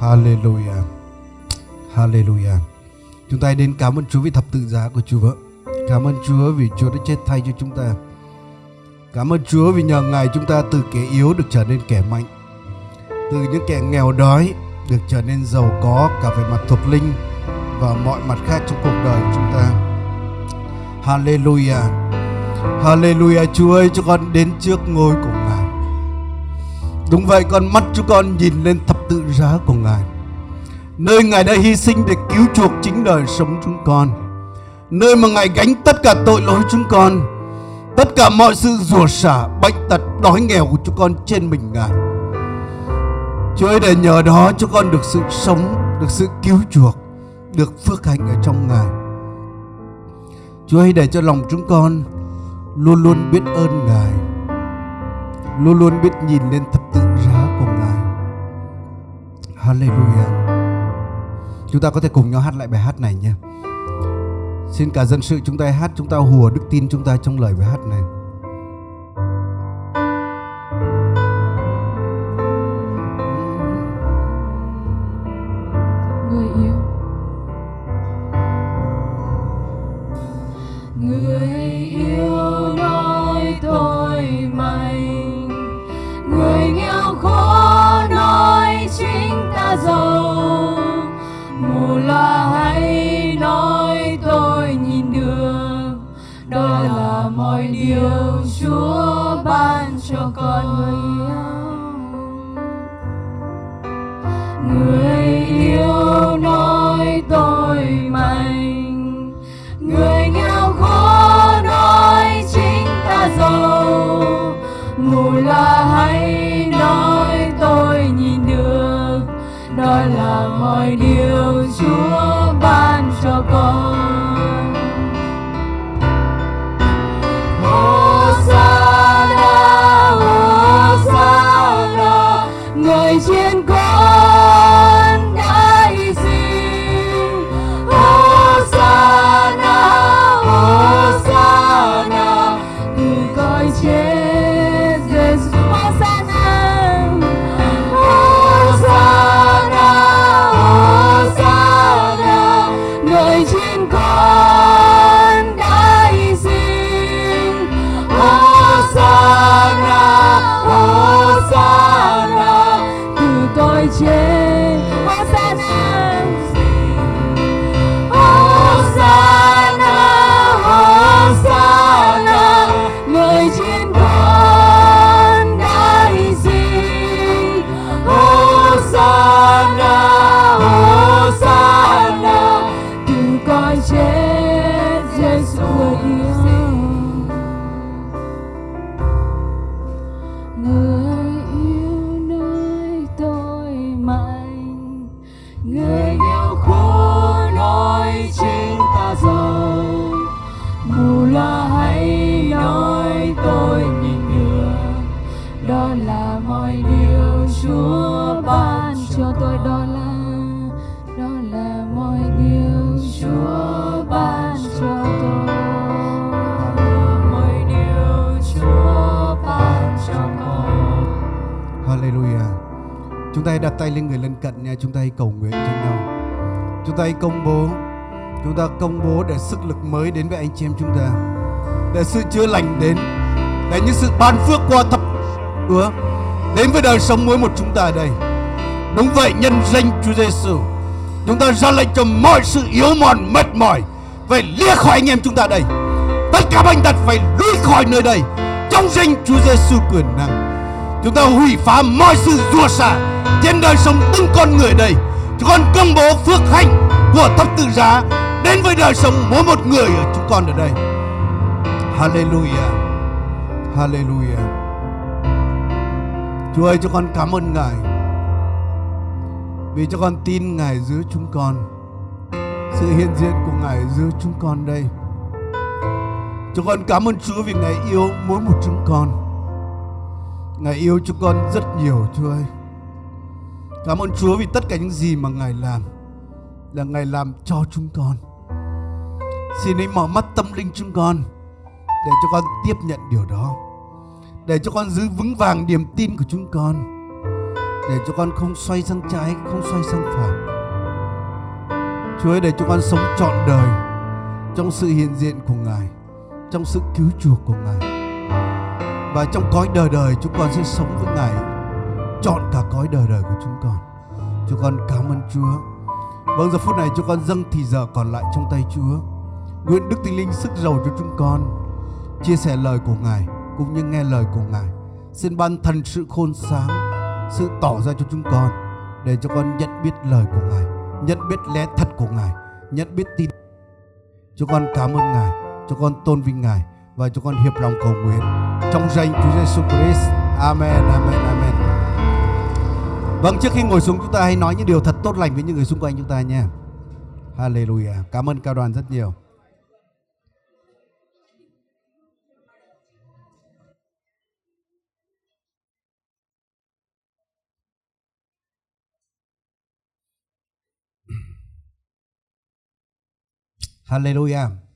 Hallelujah. Hallelujah. Chúng ta đến cảm ơn Chúa vì thập tự giá của Chúa. Cảm ơn Chúa vì Chúa đã chết thay cho chúng ta. Cảm ơn Chúa vì nhờ Ngài chúng ta từ kẻ yếu được trở nên kẻ mạnh. Từ những kẻ nghèo đói được trở nên giàu có, cả về mặt thuộc linh và mọi mặt khác trong cuộc đời của chúng ta. Hallelujah. Hallelujah, Chúa ơi, cho con đến trước ngôi của Ngài. Đúng vậy, con mắt chúng con nhìn lên thập tự giá của Ngài. Nơi Ngài đã hy sinh để cứu chuộc chính đời sống chúng con. Nơi mà Ngài gánh tất cả tội lỗi chúng con. Tất cả mọi sự rủa xả, bệnh tật, đói nghèo của chúng con trên mình Ngài. Chúa ơi để nhờ đó chúng con được sự sống, được sự cứu chuộc, được phước hạnh ở trong Ngài. Chúa ơi để cho lòng chúng con luôn luôn biết ơn Ngài, luôn luôn biết nhìn lên thập tự. Hallelujah. Chúng ta có thể cùng nhau hát lại bài hát này nha. Xin cả dân sự chúng ta hát, chúng ta hùa đức tin chúng ta trong lời bài hát này. Hallelujah. Chúng ta hãy đặt tay lên người lân cận nha, chúng ta hãy cầu nguyện cho nhau. Chúng ta hãy công bố, chúng ta công bố để sức lực mới đến với anh chị em chúng ta. Để sự chữa lành đến, để những sự ban phước qua thập ứa đến với đời sống mỗi một chúng ta ở đây. Đúng vậy, nhân danh Chúa Giêsu, chúng ta ra lệnh cho mọi sự yếu mòn, mệt mỏi phải lìa khỏi anh em chúng ta đây. Tất cả bệnh tật phải lui khỏi nơi đây. Trong danh Chúa Giêsu quyền năng chúng ta hủy phá mọi sự rủa xả trên đời sống từng con người đây. Chúng con công bố phước hạnh của thập tự giá đến với đời sống mỗi một người ở chúng con ở đây. Hallelujah. Hallelujah. Chúa ơi, cho con cảm ơn Ngài Vì cho con tin Ngài giữa chúng con. Sự hiện diện của Ngài giữa chúng con đây. Chúng con cảm ơn Chúa vì Ngài yêu mỗi một chúng con. Ngài yêu chúng con rất nhiều Chúa ơi Cảm ơn Chúa vì tất cả những gì mà Ngài làm, Là Ngài làm cho chúng con. Xin hãy mở mắt tâm linh chúng con Để cho con tiếp nhận điều đó, Để cho con giữ vững vàng niềm tin của chúng con, để cho con không xoay sang trái, không xoay sang phải. Chúa ơi, để cho con sống trọn đời trong sự hiện diện của Ngài, trong sự cứu chuộc của Ngài và trong cõi đời đời, chúng con sẽ sống với Ngài. Chọn cả cõi đời đời của chúng con. Chúng con cảm ơn Chúa. Vâng giờ phút này chúng con dâng thì giờ còn lại trong tay Chúa. Nguyện Đức tinh Linh sức giàu cho chúng con, chia sẻ lời của Ngài cũng như nghe lời của Ngài. Xin ban thần sự khôn sáng, sự tỏ ra cho chúng con để cho con nhận biết lời của Ngài, nhận biết lẽ thật của Ngài, nhận biết tin. Chúng con cảm ơn Ngài cho con tôn vinh Ngài và chúng con hiệp lòng cầu nguyện trong danh Chúa Giêsu Christ. Amen, amen, amen. Vâng, trước khi ngồi xuống chúng ta hãy nói những điều thật tốt lành với những người xung quanh chúng ta nha. Hallelujah. Cảm ơn cao đoàn rất nhiều. Hallelujah.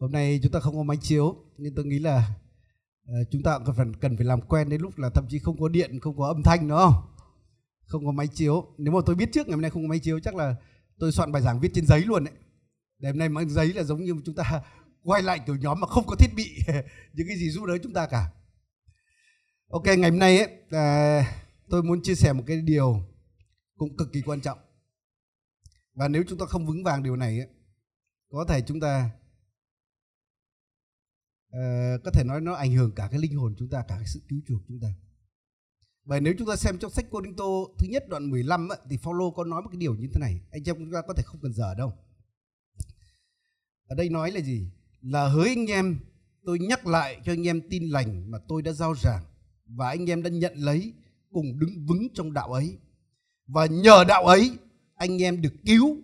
Hôm nay chúng ta không có máy chiếu nhưng tôi nghĩ là ờ, chúng ta cần cần cần phải làm quen đến lúc là thậm chí không có điện, không có âm thanh nữa không? Không có máy chiếu. Nếu mà tôi biết trước ngày hôm nay không có máy chiếu chắc là tôi soạn bài giảng viết trên giấy luôn đấy. Để hôm nay mang giấy là giống như chúng ta quay lại kiểu nhóm mà không có thiết bị những cái gì giúp đỡ chúng ta cả. Ok, ngày hôm nay ấy, ờ, tôi muốn chia sẻ một cái điều cũng cực kỳ quan trọng. Và nếu chúng ta không vững vàng điều này ấy, có thể chúng ta uh, có thể nói nó ảnh hưởng cả cái linh hồn chúng ta cả cái sự cứu chuộc chúng ta. Vậy nếu chúng ta xem trong sách Cô Đinh Tô thứ nhất đoạn 15 ấy, thì Phaolô có nói một cái điều như thế này. Anh em chúng ta có thể không cần dở đâu. Ở đây nói là gì? Là hỡi anh em tôi nhắc lại cho anh em tin lành mà tôi đã giao giảng và anh em đã nhận lấy cùng đứng vững trong đạo ấy. Và nhờ đạo ấy anh em được cứu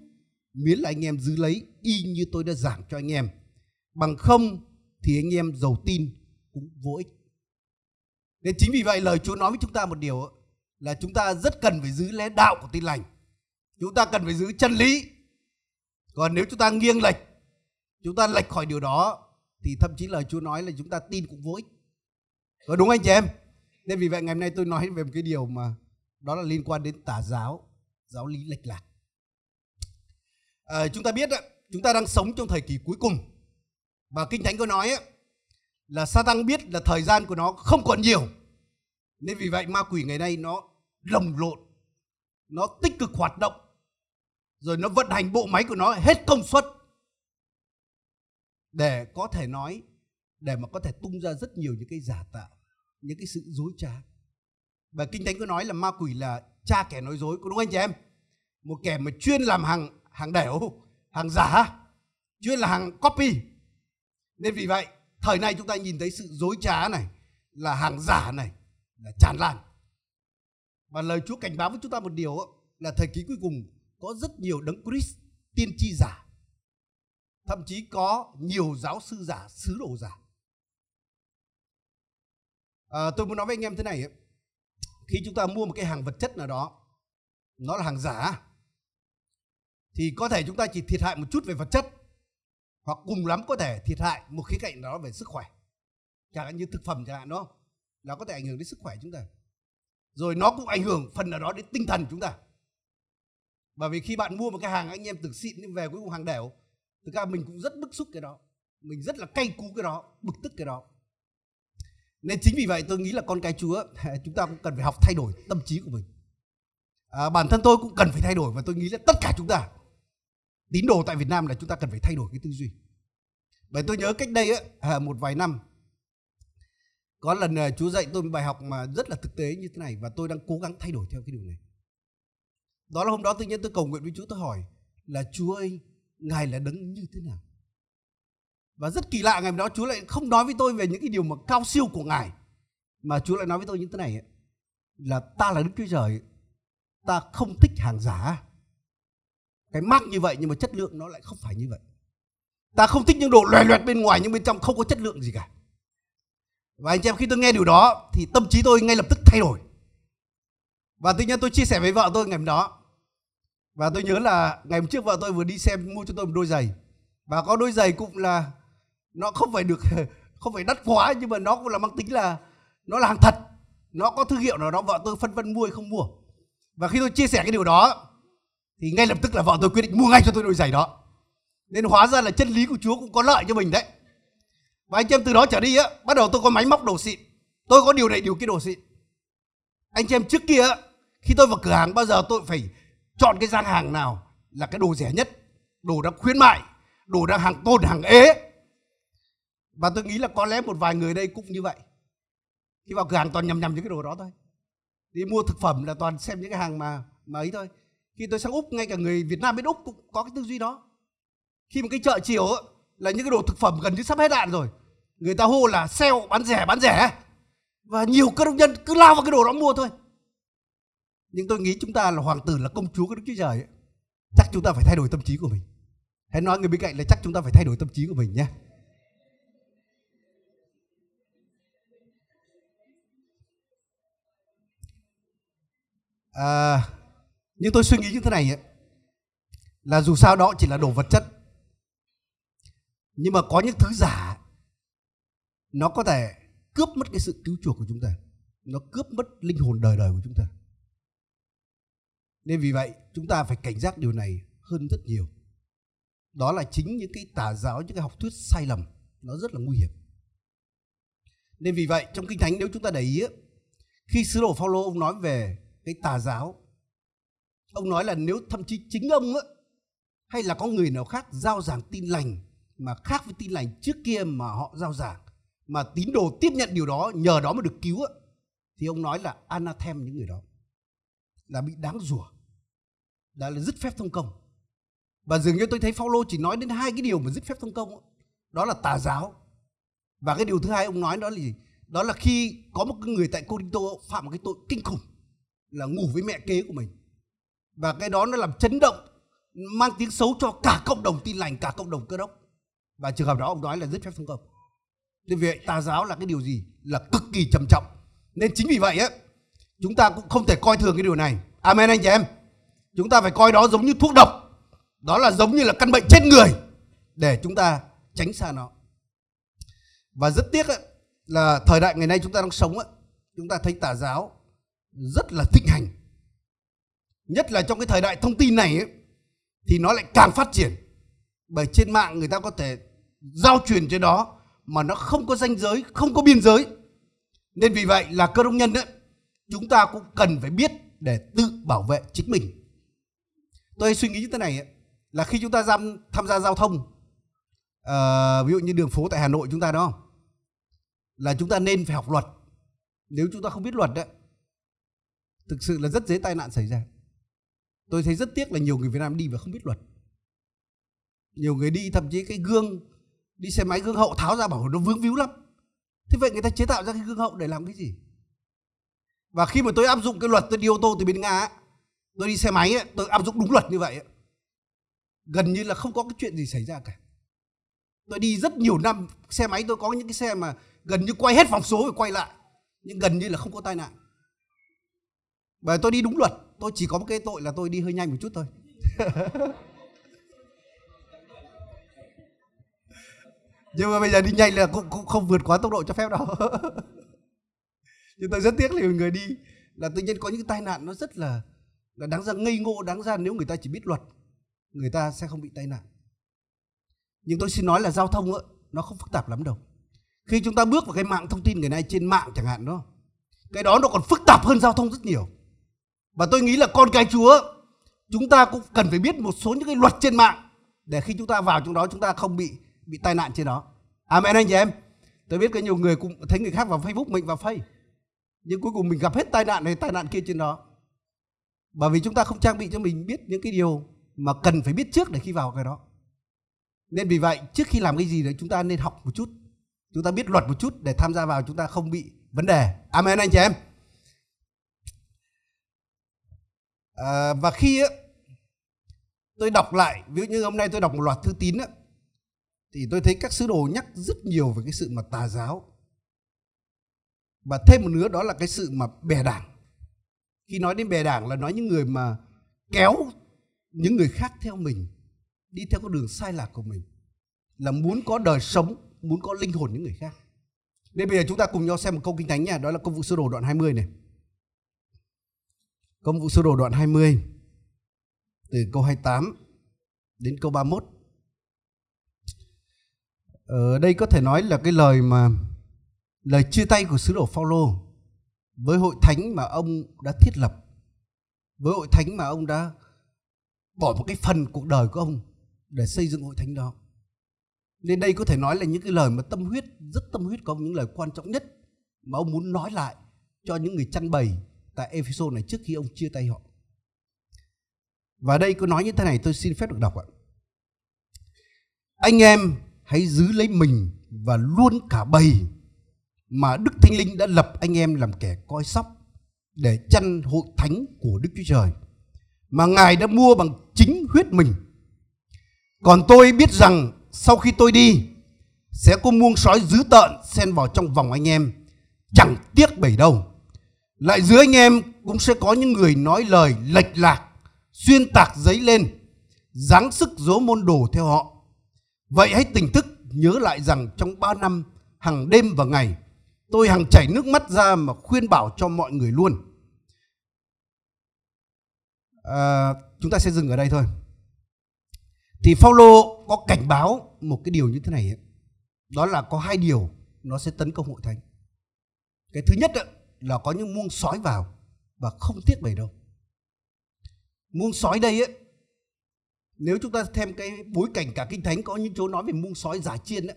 miễn là anh em giữ lấy y như tôi đã giảng cho anh em. Bằng không thì anh em giàu tin cũng vô ích. Nên chính vì vậy lời Chúa nói với chúng ta một điều là chúng ta rất cần phải giữ lẽ đạo của tin lành. Chúng ta cần phải giữ chân lý. Còn nếu chúng ta nghiêng lệch chúng ta lệch khỏi điều đó thì thậm chí lời Chúa nói là chúng ta tin cũng vô ích. Có đúng anh chị em? Nên vì vậy ngày hôm nay tôi nói về một cái điều mà đó là liên quan đến tà giáo giáo lý lệch lạc. À, chúng ta biết đó, chúng ta đang sống trong thời kỳ cuối cùng và kinh thánh có nói ấy, là Satan biết là thời gian của nó không còn nhiều. Nên vì vậy ma quỷ ngày nay nó lồng lộn nó tích cực hoạt động rồi nó vận hành bộ máy của nó hết công suất để có thể nói để mà có thể tung ra rất nhiều những cái giả tạo những cái sự dối trá. Và kinh thánh có nói là ma quỷ là cha kẻ nói dối có đúng anh chị em? Một kẻ mà chuyên làm hàng hàng đẻo hàng giả chuyên là hàng copy nên vì vậy thời nay chúng ta nhìn thấy sự dối trá này là hàng giả này là tràn lan. Và lời Chúa cảnh báo với chúng ta một điều là thời kỳ cuối cùng có rất nhiều đấng Christ tiên tri giả. Thậm chí có nhiều giáo sư giả sứ đồ giả. À, tôi muốn nói với anh em thế này khi chúng ta mua một cái hàng vật chất nào đó nó là hàng giả thì có thể chúng ta chỉ thiệt hại một chút về vật chất hoặc cùng lắm có thể thiệt hại một khía cạnh đó về sức khỏe. Chẳng hạn như thực phẩm chẳng hạn đó nó có thể ảnh hưởng đến sức khỏe chúng ta. Rồi nó cũng ảnh hưởng phần nào đó đến tinh thần chúng ta. Bởi vì khi bạn mua một cái hàng anh em tưởng xịn nhưng về cuối cùng hàng đẻo thực ra mình cũng rất bức xúc cái đó. Mình rất là cay cú cái đó bực tức cái đó. Nên chính vì vậy tôi nghĩ là con cái chúa chúng ta cũng cần phải học thay đổi tâm trí của mình. À, bản thân tôi cũng cần phải thay đổi và tôi nghĩ là tất cả chúng ta tín đồ tại Việt Nam là chúng ta cần phải thay đổi cái tư duy. Bởi tôi nhớ cách đây ấy, à, một vài năm có lần à, chú dạy tôi một bài học mà rất là thực tế như thế này và tôi đang cố gắng thay đổi theo cái điều này. Đó là hôm đó tự nhiên tôi cầu nguyện với Chúa tôi hỏi là Chúa ơi ngài là đấng như thế nào? Và rất kỳ lạ ngày đó Chúa lại không nói với tôi về những cái điều mà cao siêu của ngài mà Chúa lại nói với tôi như thế này ấy, là ta là Đức Chúa Trời ta không thích hàng giả cái mắc như vậy nhưng mà chất lượng nó lại không phải như vậy. Ta không thích những đồ loè loẹt bên ngoài nhưng bên trong không có chất lượng gì cả. Và anh chị em khi tôi nghe điều đó thì tâm trí tôi ngay lập tức thay đổi. Và tự nhiên tôi chia sẻ với vợ tôi ngày hôm đó. Và tôi nhớ là ngày hôm trước vợ tôi vừa đi xem mua cho tôi một đôi giày. Và có đôi giày cũng là nó không phải được không phải đắt quá nhưng mà nó cũng là mang tính là nó là hàng thật. Nó có thương hiệu nào đó vợ tôi phân vân mua hay không mua. Và khi tôi chia sẻ cái điều đó thì ngay lập tức là vợ tôi quyết định mua ngay cho tôi đôi giày đó. Nên hóa ra là chân lý của Chúa cũng có lợi cho mình đấy. Và anh chị em từ đó trở đi á, bắt đầu tôi có máy móc đồ xịn. Tôi có điều này, điều kia đồ xịn. Anh chị em trước kia khi tôi vào cửa hàng, bao giờ tôi phải chọn cái gian hàng nào là cái đồ rẻ nhất, đồ đang khuyến mại, đồ đang hàng tồn hàng ế. Và tôi nghĩ là có lẽ một vài người đây cũng như vậy. Khi vào cửa hàng toàn nhầm nhầm những cái đồ đó thôi. Đi mua thực phẩm là toàn xem những cái hàng mà mà ấy thôi khi tôi sang úc ngay cả người việt nam bên úc cũng có cái tư duy đó. Khi một cái chợ chiều ấy, là những cái đồ thực phẩm gần như sắp hết hạn rồi. Người ta hô là sale bán rẻ bán rẻ và nhiều cơ đông nhân cứ lao vào cái đồ đó mua thôi. Nhưng tôi nghĩ chúng ta là hoàng tử là công chúa của đức chúa trời ấy. chắc chúng ta phải thay đổi tâm trí của mình. Hãy nói người bên cạnh là chắc chúng ta phải thay đổi tâm trí của mình nhé. À, nhưng tôi suy nghĩ như thế này ấy, là dù sao đó chỉ là đồ vật chất. Nhưng mà có những thứ giả nó có thể cướp mất cái sự cứu chuộc của chúng ta. Nó cướp mất linh hồn đời đời của chúng ta. Nên vì vậy chúng ta phải cảnh giác điều này hơn rất nhiều. Đó là chính những cái tà giáo những cái học thuyết sai lầm nó rất là nguy hiểm. Nên vì vậy trong kinh thánh nếu chúng ta để ý khi sứ đồ Phaolô ông nói về cái tà giáo ông nói là nếu thậm chí chính ông ấy hay là có người nào khác giao giảng tin lành mà khác với tin lành trước kia mà họ giao giảng mà tín đồ tiếp nhận điều đó nhờ đó mà được cứu ấy, thì ông nói là anathem những người đó là bị đáng rủa đã là dứt phép thông công. Và dường như tôi thấy Phaolô chỉ nói đến hai cái điều mà dứt phép thông công đó là tà giáo. Và cái điều thứ hai ông nói đó là gì? Đó là khi có một người tại Corinto phạm một cái tội kinh khủng là ngủ với mẹ kế của mình và cái đó nó làm chấn động mang tiếng xấu cho cả cộng đồng tin lành cả cộng đồng cơ đốc. Và trường hợp đó ông nói là dứt phép thông công nên vì vậy tà giáo là cái điều gì? Là cực kỳ trầm trọng. Nên chính vì vậy á chúng ta cũng không thể coi thường cái điều này. Amen anh chị em. Chúng ta phải coi đó giống như thuốc độc. Đó là giống như là căn bệnh chết người. Để chúng ta tránh xa nó. Và rất tiếc ấy, là thời đại ngày nay chúng ta đang sống ấy, chúng ta thấy tà giáo rất là thịnh hành nhất là trong cái thời đại thông tin này ấy, thì nó lại càng phát triển. Bởi trên mạng người ta có thể giao truyền trên đó mà nó không có danh giới không có biên giới. Nên vì vậy là cơ đông nhân ấy, chúng ta cũng cần phải biết để tự bảo vệ chính mình. Tôi suy nghĩ như thế này ấy, là khi chúng ta tham, tham gia giao thông uh, ví dụ như đường phố tại Hà Nội chúng ta đó là chúng ta nên phải học luật. Nếu chúng ta không biết luật đấy thực sự là rất dễ tai nạn xảy ra tôi thấy rất tiếc là nhiều người Việt Nam đi và không biết luật. Nhiều người đi thậm chí cái gương đi xe máy gương hậu tháo ra bảo nó vướng víu lắm. Thế vậy người ta chế tạo ra cái gương hậu để làm cái gì? Và khi mà tôi áp dụng cái luật tôi đi ô tô từ bên nga tôi đi xe máy ấy, tôi áp dụng đúng luật như vậy ấy. gần như là không có cái chuyện gì xảy ra cả. Tôi đi rất nhiều năm xe máy tôi có những cái xe mà gần như quay hết vòng số rồi quay lại nhưng gần như là không có tai nạn. Bởi tôi đi đúng luật tôi chỉ có một cái tội là tôi đi hơi nhanh một chút thôi. Nhưng mà bây giờ đi nhanh là cũng, cũng không vượt quá tốc độ cho phép đâu. Nhưng tôi rất tiếc là người đi là tự nhiên có những tai nạn nó rất là là đáng ra ngây ngô đáng ra nếu người ta chỉ biết luật người ta sẽ không bị tai nạn. Nhưng tôi xin nói là giao thông ấy, nó không phức tạp lắm đâu. Khi chúng ta bước vào cái mạng thông tin ngày nay trên mạng chẳng hạn đó cái đó nó còn phức tạp hơn giao thông rất nhiều và tôi nghĩ là con cái chúa, chúng ta cũng cần phải biết một số những cái luật trên mạng để khi chúng ta vào trong đó, chúng ta không bị bị tai nạn trên đó. Amen anh chị em. Tôi biết có nhiều người cũng thấy người khác vào facebook mình vào Facebook nhưng cuối cùng mình gặp hết tai nạn này, tai nạn kia trên đó. Bởi vì chúng ta không trang bị cho mình biết những cái điều mà cần phải biết trước để khi vào cái đó. Nên vì vậy, trước khi làm cái gì đấy, chúng ta nên học một chút. Chúng ta biết luật một chút để tham gia vào, chúng ta không bị vấn đề. Amen anh chị em. À, và khi ấy, tôi đọc lại ví dụ như hôm nay tôi đọc một loạt thư tín ấy, thì tôi thấy các sứ đồ nhắc rất nhiều về cái sự mà tà giáo. Và thêm một nữa đó là cái sự mà bè đảng. Khi nói đến bè đảng là nói những người mà kéo những người khác theo mình đi theo con đường sai lạc của mình là muốn có đời sống muốn có linh hồn những người khác. Nên bây giờ chúng ta cùng nhau xem một câu kinh thánh nha, đó là công vụ sơ đồ đoạn 20 này. Công vụ sơ đồ đoạn 20 từ câu 28 đến câu 31. Ở ờ, đây có thể nói là cái lời mà lời chia tay của sứ đồ Phaolô với hội thánh mà ông đã thiết lập, với hội thánh mà ông đã bỏ một cái phần cuộc đời của ông để xây dựng hội thánh đó. Nên đây có thể nói là những cái lời mà tâm huyết, rất tâm huyết của ông, những lời quan trọng nhất mà ông muốn nói lại cho những người chăn bày tại Ephesos này trước khi ông chia tay họ. Và đây có nói như thế này, tôi xin phép được đọc ạ. Anh em hãy giữ lấy mình và luôn cả bầy mà Đức Thánh Linh đã lập anh em làm kẻ coi sóc để chăn hội thánh của Đức Chúa Trời mà Ngài đã mua bằng chính huyết mình. Còn tôi biết rằng sau khi tôi đi, sẽ có muông sói dữ tợn xen vào trong vòng anh em, chẳng tiếc bầy đâu. Lại dưới anh em cũng sẽ có những người nói lời lệch lạc, xuyên tạc giấy lên, giáng sức dỗ môn đồ theo họ. Vậy hãy tỉnh thức nhớ lại rằng trong ba năm hàng đêm và ngày tôi hàng chảy nước mắt ra mà khuyên bảo cho mọi người luôn. À, chúng ta sẽ dừng ở đây thôi. Thì Phaolô có cảnh báo một cái điều như thế này ấy. Đó là có hai điều nó sẽ tấn công hội thánh. Cái thứ nhất ấy, là có những muông sói vào và không tiếc bầy đâu. Muông sói đây ấy, nếu chúng ta thêm cái bối cảnh cả kinh thánh có những chỗ nói về muông sói giả chiên ấy,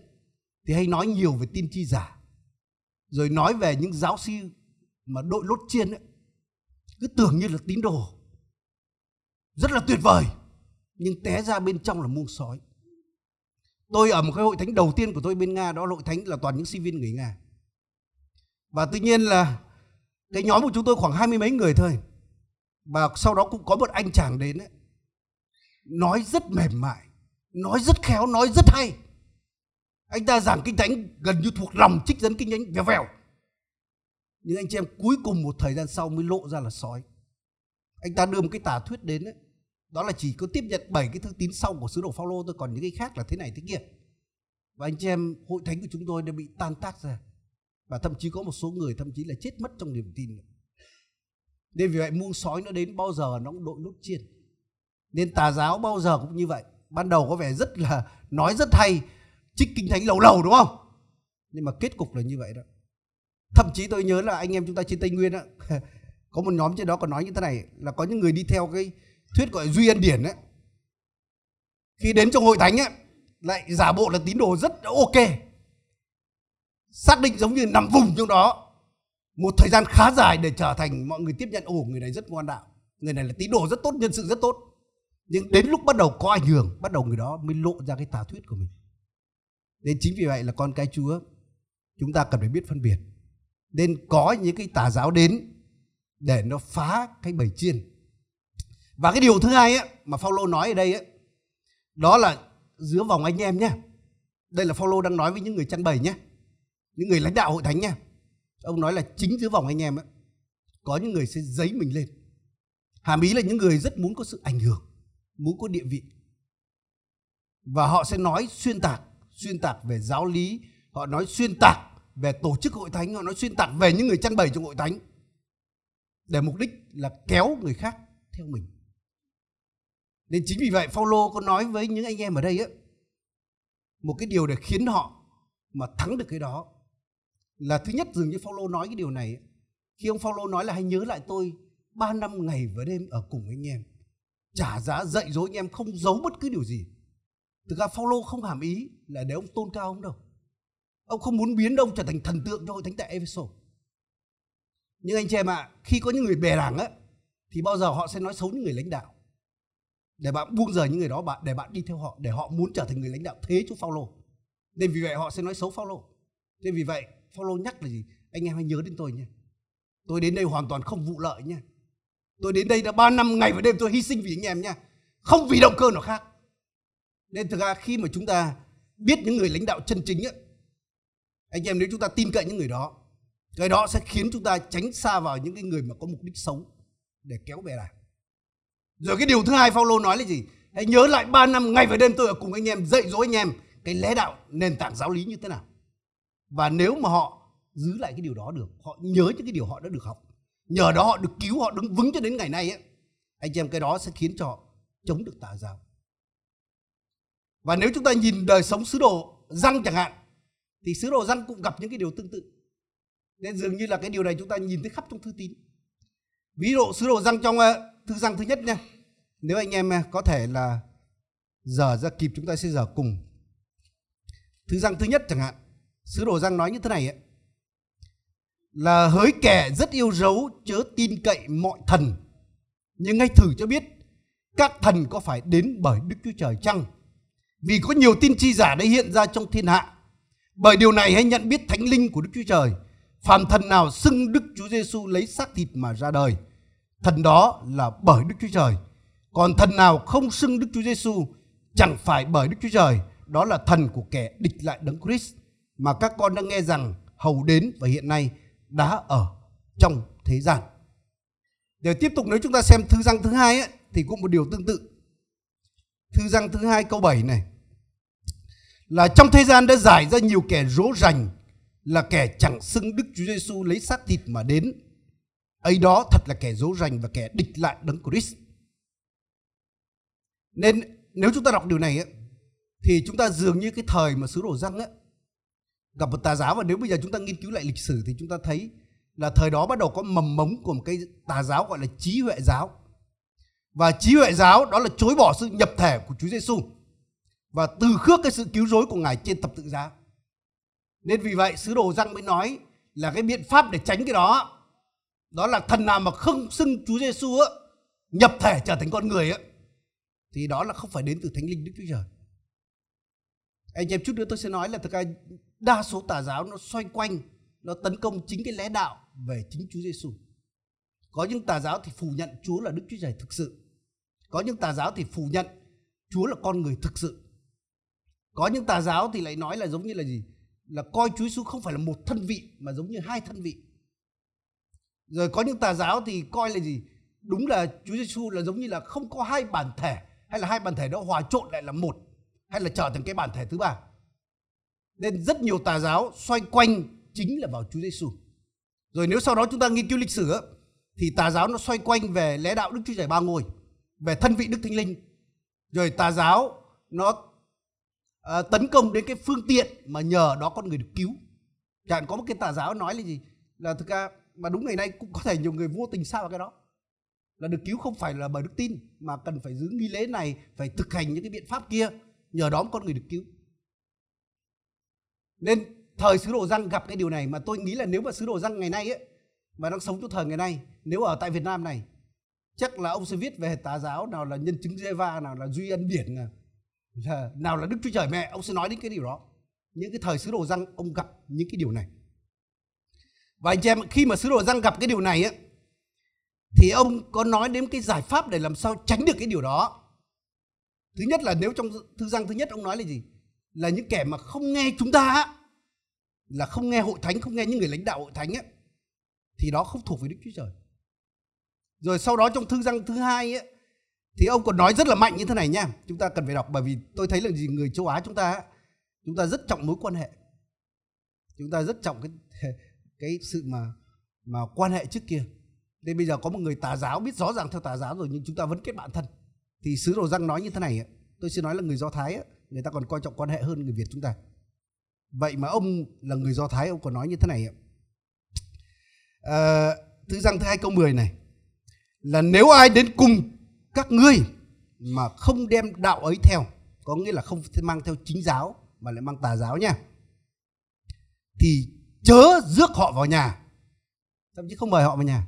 thì hay nói nhiều về tiên tri giả. Rồi nói về những giáo sư mà đội lốt chiên ấy, cứ tưởng như là tín đồ. Rất là tuyệt vời, nhưng té ra bên trong là muông sói. Tôi ở một cái hội thánh đầu tiên của tôi bên Nga đó là hội thánh là toàn những sinh viên người Nga. Và tuy nhiên là cái nhóm của chúng tôi khoảng hai mươi mấy người thôi. Và sau đó cũng có một anh chàng đến ấy, nói rất mềm mại nói rất khéo nói rất hay. Anh ta giảng kinh thánh gần như thuộc lòng trích dẫn kinh thánh vèo vèo. Nhưng anh chị em cuối cùng một thời gian sau mới lộ ra là sói. Anh ta đưa một cái tà thuyết đến ấy, đó là chỉ có tiếp nhận bảy cái thư tín sau của sứ đồ Phaolô thôi còn những cái khác là thế này thế kia. Và anh chị em hội thánh của chúng tôi đã bị tan tác ra và thậm chí có một số người thậm chí là chết mất trong niềm tin. Nên vì vậy muông sói nó đến bao giờ nó cũng đội nút chiên. Nên tà giáo bao giờ cũng như vậy. Ban đầu có vẻ rất là nói rất hay, trích kinh thánh lầu lầu, đúng không? Nhưng mà kết cục là như vậy đó. Thậm chí tôi nhớ là anh em chúng ta trên tây nguyên á, có một nhóm trên đó còn nói như thế này, là có những người đi theo cái thuyết gọi duy ân điển ấy khi đến trong hội thánh ấy lại giả bộ là tín đồ rất ok xác định giống như nằm vùng trong đó. Một thời gian khá dài để trở thành mọi người tiếp nhận ồ người này rất ngoan đạo người này là tín đồ rất tốt nhân sự rất tốt. Nhưng đến lúc bắt đầu có ảnh hưởng bắt đầu người đó mới lộ ra cái tà thuyết của mình. Nên chính vì vậy là con cái chúa chúng ta cần phải biết phân biệt. Nên có những cái tà giáo đến để nó phá cái bầy chiên. Và cái điều thứ hai ấy, mà Phaolô nói ở đây ấy, đó là giữa vòng anh em nhé. Đây là Phaolô đang nói với những người chăn bầy nhé những người lãnh đạo hội thánh nha. Ông nói là chính giữa vòng anh em ấy, có những người sẽ giấy mình lên. Hàm ý là những người rất muốn có sự ảnh hưởng muốn có địa vị. Và họ sẽ nói xuyên tạc xuyên tạc về giáo lý họ nói xuyên tạc về tổ chức hội thánh họ nói xuyên tạc về những người chăn bày trong hội thánh để mục đích là kéo người khác theo mình. Nên chính vì vậy Phaolô có nói với những anh em ở đây á một cái điều để khiến họ mà thắng được cái đó là thứ nhất dường như Phaolô nói cái điều này khi ông Phaolô nói là hãy nhớ lại tôi ba năm ngày và đêm ở cùng anh em. Trả giá dạy dỗ anh em không giấu bất cứ điều gì. Thực ra Phaolô không hàm ý là để ông tôn cao ông đâu. Ông không muốn biến ông trở thành thần tượng cho hội thánh tại Ephesos. Nhưng anh chị em ạ à, khi có những người bè đảng á thì bao giờ họ sẽ nói xấu những người lãnh đạo? Để bạn buông rời những người đó bạn để bạn đi theo họ để họ muốn trở thành người lãnh đạo thế cho Phaolô. Nên vì vậy họ sẽ nói xấu Phaolô. Nên vì vậy Phaolô nhắc là gì? Anh em hãy nhớ đến tôi nhé. Tôi đến đây hoàn toàn không vụ lợi nha. tôi đến đây đã ba năm ngày và đêm tôi hy sinh vì anh em nha không vì động cơ nào khác. Nên thực ra khi mà chúng ta biết những người lãnh đạo chân chính ấy, anh em nếu chúng ta tin cậy những người đó cái đó sẽ khiến chúng ta tránh xa vào những cái người mà có mục đích xấu để kéo về đảng rồi cái điều thứ hai Phaolô nói là gì? Hãy nhớ lại ba năm ngày và đêm tôi ở cùng anh em dạy dỗ anh em cái lẽ đạo nền tảng giáo lý như thế nào và nếu mà họ giữ lại cái điều đó được, họ nhớ những cái điều họ đã được học, nhờ đó họ được cứu, họ đứng vững cho đến ngày nay ấy anh chị em, cái đó sẽ khiến cho họ chống được tà giáo và nếu chúng ta nhìn đời sống sứ đồ răng chẳng hạn, thì sứ đồ răng cũng gặp những cái điều tương tự. Nên dường như là cái điều này chúng ta nhìn thấy khắp trong thư tín. Ví dụ sứ đồ răng trong ờ, thư răng thứ nhất nha, nếu anh em ờ, có thể là giờ ra kịp, chúng ta sẽ giờ cùng. Thư răng thứ nhất chẳng hạn sứ đồ răng nói như thế này ấy, là hỡi kẻ rất yêu dấu chớ tin cậy mọi thần nhưng ngay thử cho biết các thần có phải đến bởi Đức Chúa Trời chăng? Vì có nhiều tin chi giả đã hiện ra trong thiên hạ. Bởi điều này hãy nhận biết thánh linh của Đức Chúa Trời. Phàm thần nào xưng Đức Chúa Giêsu lấy xác thịt mà ra đời, thần đó là bởi Đức Chúa Trời. Còn thần nào không xưng Đức Chúa Giêsu chẳng phải bởi Đức Chúa Trời, đó là thần của kẻ địch lại Đấng Christ mà các con đã nghe rằng hầu đến và hiện nay đã ở trong thế gian. Để tiếp tục nếu chúng ta xem thư răng thứ hai ấy, thì cũng một điều tương tự. Thư răng thứ hai câu 7 này là trong thế gian đã giải ra nhiều kẻ rỗ rành là kẻ chẳng xưng Đức Chúa Giêsu lấy xác thịt mà đến. ấy đó thật là kẻ rỗ rành và kẻ địch lại đấng Christ. Nên nếu chúng ta đọc điều này ấy, thì chúng ta dường như cái thời mà sứ đồ răng ấy, gặp một tà giáo và nếu bây giờ chúng ta nghiên cứu lại lịch sử thì chúng ta thấy là thời đó bắt đầu có mầm mống của một cái tà giáo gọi là trí huệ giáo. Và trí huệ giáo đó là chối bỏ sự nhập thể của Chúa Giêsu và từ khước cái sự cứu rỗi của ngài trên thập tự giá. Nên vì vậy, sứ đồ răng mới nói là cái biện pháp để tránh cái đó đó là thần nào mà không xưng Chúa Giêsu nhập thể trở thành con người á, thì đó là không phải đến từ thánh linh Đức Chúa Trời. Anh em chút nữa tôi sẽ nói là thực ra đa số tà giáo nó xoay quanh, nó tấn công chính cái lẽ đạo về chính Chúa Giêsu. Có những tà giáo thì phủ nhận Chúa là Đức Chúa Trời thực sự. Có những tà giáo thì phủ nhận Chúa là con người thực sự. Có những tà giáo thì lại nói là giống như là gì? Là coi Chúa Giêsu không phải là một thân vị, mà giống như hai thân vị. Rồi có những tà giáo thì coi là gì? Đúng là Chúa Giêsu là giống như là không có hai bản thể, hay là hai bản thể đó hòa trộn lại là một, hay là trở thành cái bản thể thứ ba. Nên rất nhiều tà giáo xoay quanh chính là vào Chúa Giêsu. Rồi nếu sau đó chúng ta nghiên cứu lịch sử thì tà giáo nó xoay quanh về lẽ đạo Đức Chúa Trời ba ngôi, về thân vị Đức Thánh Linh. Rồi tà giáo nó à, tấn công đến cái phương tiện mà nhờ đó con người được cứu. Chẳng có một cái tà giáo nói là gì? Là thực ra mà đúng ngày nay cũng có thể nhiều người vô tình sao vào cái đó. Là được cứu không phải là bởi đức tin mà cần phải giữ nghi lễ này, phải thực hành những cái biện pháp kia, nhờ đó con người được cứu. Nên thời sứ đồ răng gặp cái điều này mà tôi nghĩ là nếu mà sứ đồ răng ngày nay ấy, mà đang sống trong thời ngày nay, nếu ở tại Việt Nam này, chắc là ông sẽ viết về tà giáo nào là nhân chứng Giê-va, nào là duy ân điển nào là nào là Đức Chúa Trời mẹ, ông sẽ nói đến cái điều đó. Những cái thời sứ đồ răng, ông gặp những cái điều này. Và anh chị em khi mà sứ đồ răng gặp cái điều này ấy thì ông có nói đến cái giải pháp để làm sao tránh được cái điều đó. Thứ nhất là nếu trong thư răng thứ nhất ông nói là gì? Là những kẻ mà không nghe chúng ta là không nghe hội thánh không nghe những người lãnh đạo hội thánh ấy thì đó không thuộc về đức chúa trời. Rồi sau đó trong thư răng thứ hai ấy thì ông còn nói rất là mạnh như thế này nha. Chúng ta cần phải đọc bởi vì tôi thấy là gì người châu á chúng ta chúng ta rất trọng mối quan hệ. Chúng ta rất trọng cái cái sự mà mà quan hệ trước kia. Nên bây giờ có một người tà giáo biết rõ ràng theo tà giáo rồi nhưng chúng ta vẫn kết bạn thân. Thì sứ đồ răng nói như thế này ấy, tôi xin nói là người do thái ấy, người ta còn coi trọng quan hệ hơn người việt chúng ta. Vậy mà ông là người Do Thái ông còn nói như thế này ạ. Ờ, à, thứ răng thứ hai câu 10 này là nếu ai đến cùng các ngươi mà không đem đạo ấy theo có nghĩa là không mang theo chính giáo mà lại mang tà giáo nha thì chớ rước họ vào nhà. Thậm chí không mời họ vào nhà.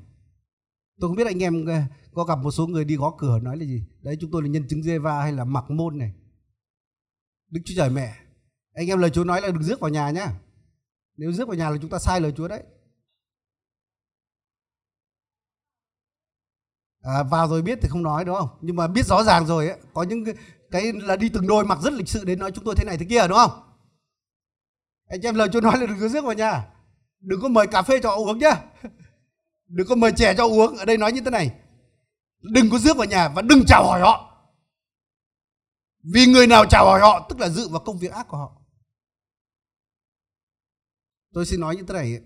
Tôi không biết anh em ờ, có gặp một số người đi gõ cửa nói là gì? Đấy chúng tôi là nhân chứng giê va hay là mặc môn này đức chúa trời mẹ. Anh em lời Chúa nói là đừng rước vào nhà nhá. Nếu rước vào nhà là chúng ta sai lời Chúa đấy. À, vào rồi biết thì không nói đúng không? Nhưng mà biết rõ ràng rồi ấy, có những cái, cái là đi từng đôi mặc rất lịch sự đến nói chúng tôi thế này thế kia đúng không? Anh em lời Chúa nói là đừng có rước vào nhà. Đừng có mời cà phê cho họ uống nhá. Đừng có mời trẻ cho uống. Ở đây nói như thế này. Đừng có rước vào nhà và đừng chào hỏi họ vì người nào chào hỏi họ tức là dự vào công việc ác của họ. Tôi xin nói như thế này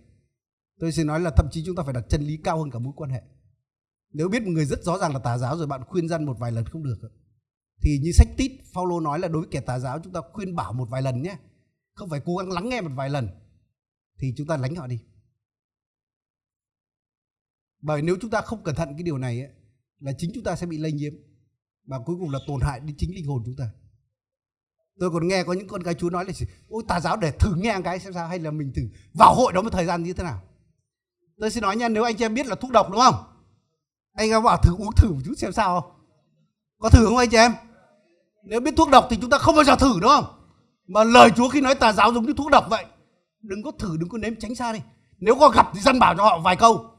tôi xin nói là thậm chí chúng ta phải đặt chân lý cao hơn cả mối quan hệ. Nếu biết một người rất rõ ràng là tà giáo rồi bạn khuyên dân một vài lần không được thì như sách tít Paulo nói là đối với kẻ tà giáo chúng ta khuyên bảo một vài lần nhé. Không phải cố gắng lắng nghe một vài lần thì chúng ta lánh họ đi. Bởi nếu chúng ta không cẩn thận cái điều này ấy, là chính chúng ta sẽ bị lây nhiễm và cuối cùng là tổn hại đến chính linh hồn chúng ta. Tôi còn nghe có những con gái chú nói là ôi, tà giáo để thử nghe cái xem sao, hay là mình thử vào hội đó một thời gian như thế nào. Tôi xin nói nha, nếu anh chị em biết là thuốc độc, đúng không? Anh em bảo thử uống thử một chút xem sao không? Có thử không anh chị em? Nếu biết thuốc độc thì chúng ta không bao giờ thử, đúng không? Mà lời chúa khi nói tà giáo giống như thuốc độc vậy. Đừng có thử, đừng có nếm, tránh xa đi. Nếu có gặp thì dân bảo cho họ vài câu.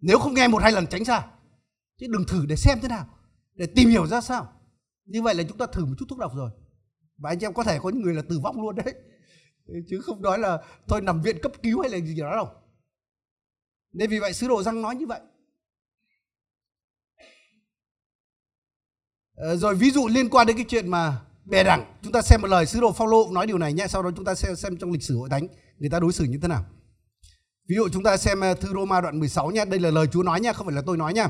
Nếu không nghe một hai lần, tránh xa. Chứ đừng thử để xem thế nào để tìm hiểu ra sao? Như vậy là chúng ta thử một chút thuốc độc rồi. Và anh em có thể có những người là tử vong luôn đấy. Chứ không nói là thôi nằm viện cấp cứu hay là gì đó đâu. Nên vì vậy sứ đồ răng nói như vậy. Ờ, rồi ví dụ liên quan đến cái chuyện mà bè đảng. Chúng ta xem một lời sứ đồ Phaolô nói điều này nhé, sau đó chúng ta xem xem trong lịch sử hội thánh người ta đối xử như thế nào. Ví dụ chúng ta xem ờ, thư Roma đoạn 16 nhé. Đây là lời Chúa nói nhé, không phải là tôi nói nha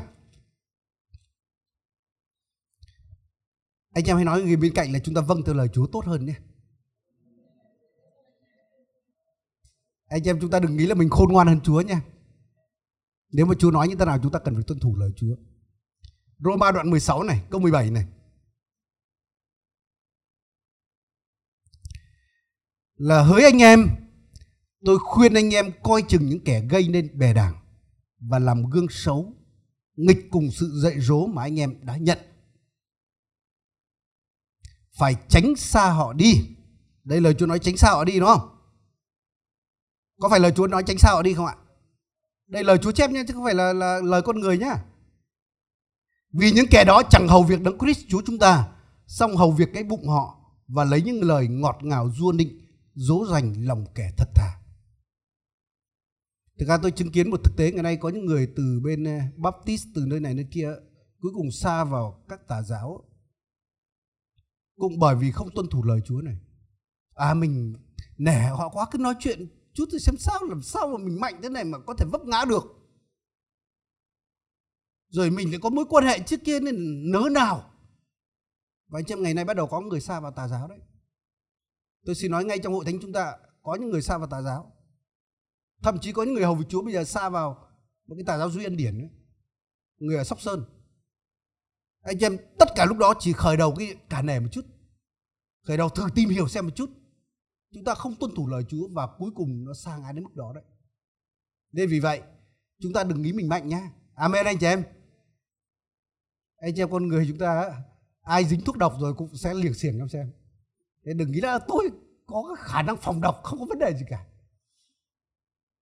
anh em hãy nói người bên cạnh là chúng ta vâng theo lời Chúa tốt hơn nhé. Anh em chúng ta đừng nghĩ là mình khôn ngoan hơn Chúa nha. Nếu mà Chúa nói như thế nào, chúng ta cần phải tuân thủ lời Chúa. Roma đoạn 16 này, câu 17 này. Là hỡi anh em, tôi khuyên anh em coi chừng những kẻ gây nên bè đảng và làm gương xấu, nghịch cùng sự dạy dỗ mà anh em đã nhận phải tránh xa họ đi. Đây lời Chúa nói tránh xa họ đi đúng không? Có phải lời Chúa nói tránh xa họ đi không ạ? Đây lời Chúa chép nhé chứ không phải là, là lời con người nhá. Vì những kẻ đó chẳng hầu việc đấng Christ Chúa chúng ta song hầu việc cái bụng họ và lấy những lời ngọt ngào du nịnh dỗ dành lòng kẻ thật thà. Thực ra tôi chứng kiến một thực tế ngày nay có những người từ bên ờ, Baptist từ nơi này nơi kia cuối cùng xa vào các tà giáo cũng bởi vì không tuân thủ lời Chúa này. À mình nể họ quá, cứ nói chuyện chút thì xem sao, làm sao mà mình mạnh thế này mà có thể vấp ngã được. Rồi mình lại có mối quan hệ trước kia nên nớ nào. Và anh chị ngày nay bắt đầu có người xa vào tà giáo đấy. Tôi xin nói ngay trong hội thánh chúng ta có những người xa vào tà giáo. Thậm chí có những người hầu việc chúa bây giờ xa vào một cái tà giáo duy ân điển ấy. người ở sóc sơn. Anh chị em, tất cả lúc đó chỉ khởi đầu cái cả nể một chút khởi đầu thử tìm hiểu xem một chút. Chúng ta không tuân thủ lời Chúa và cuối cùng nó sang ai đến mức đó đấy. Nên vì vậy chúng ta đừng nghĩ mình mạnh nhá. Amen anh chị em. Anh chị em con người chúng ta ai dính thuốc độc rồi cũng sẽ liều xiềng em xem. Thế đừng nghĩ là tôi có khả năng phòng độc không có vấn đề gì cả.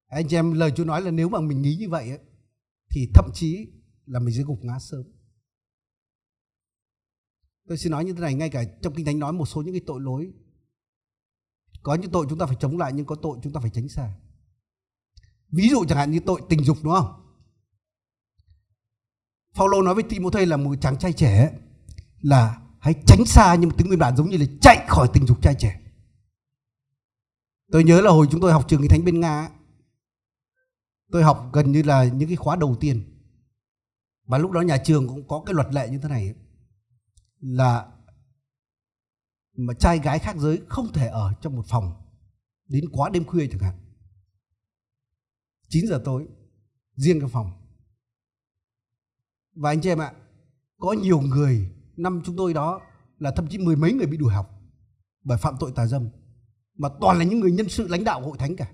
Anh chị em lời Chúa nói là nếu mà mình nghĩ như vậy ấy, thì thậm chí là mình sẽ gục ngã sớm tôi xin nói như thế này, ngay cả trong kinh thánh nói một số những cái tội lỗi. Có những tội chúng ta phải chống lại, nhưng có tội chúng ta phải tránh xa. Ví dụ chẳng hạn như tội tình dục, đúng không? Paulo nói với Timôthê là một chàng trai trẻ là hãy tránh xa nhưng mà tiếng nguyên bản giống như là chạy khỏi tình dục trai trẻ. Tôi nhớ là hồi chúng tôi học trường kinh thánh bên nga tôi học gần như là những cái khóa đầu tiên. Và lúc đó nhà trường cũng có cái luật lệ như thế này là mà trai gái khác giới không thể ở trong một phòng đến quá đêm khuya chẳng hạn. 9 giờ tối, riêng cái phòng. Và anh chị em ạ, có nhiều người, năm chúng tôi đó là thậm chí mười mấy người bị đuổi học bởi phạm tội tà dâm, mà toàn là những người nhân sự lãnh đạo hội thánh cả.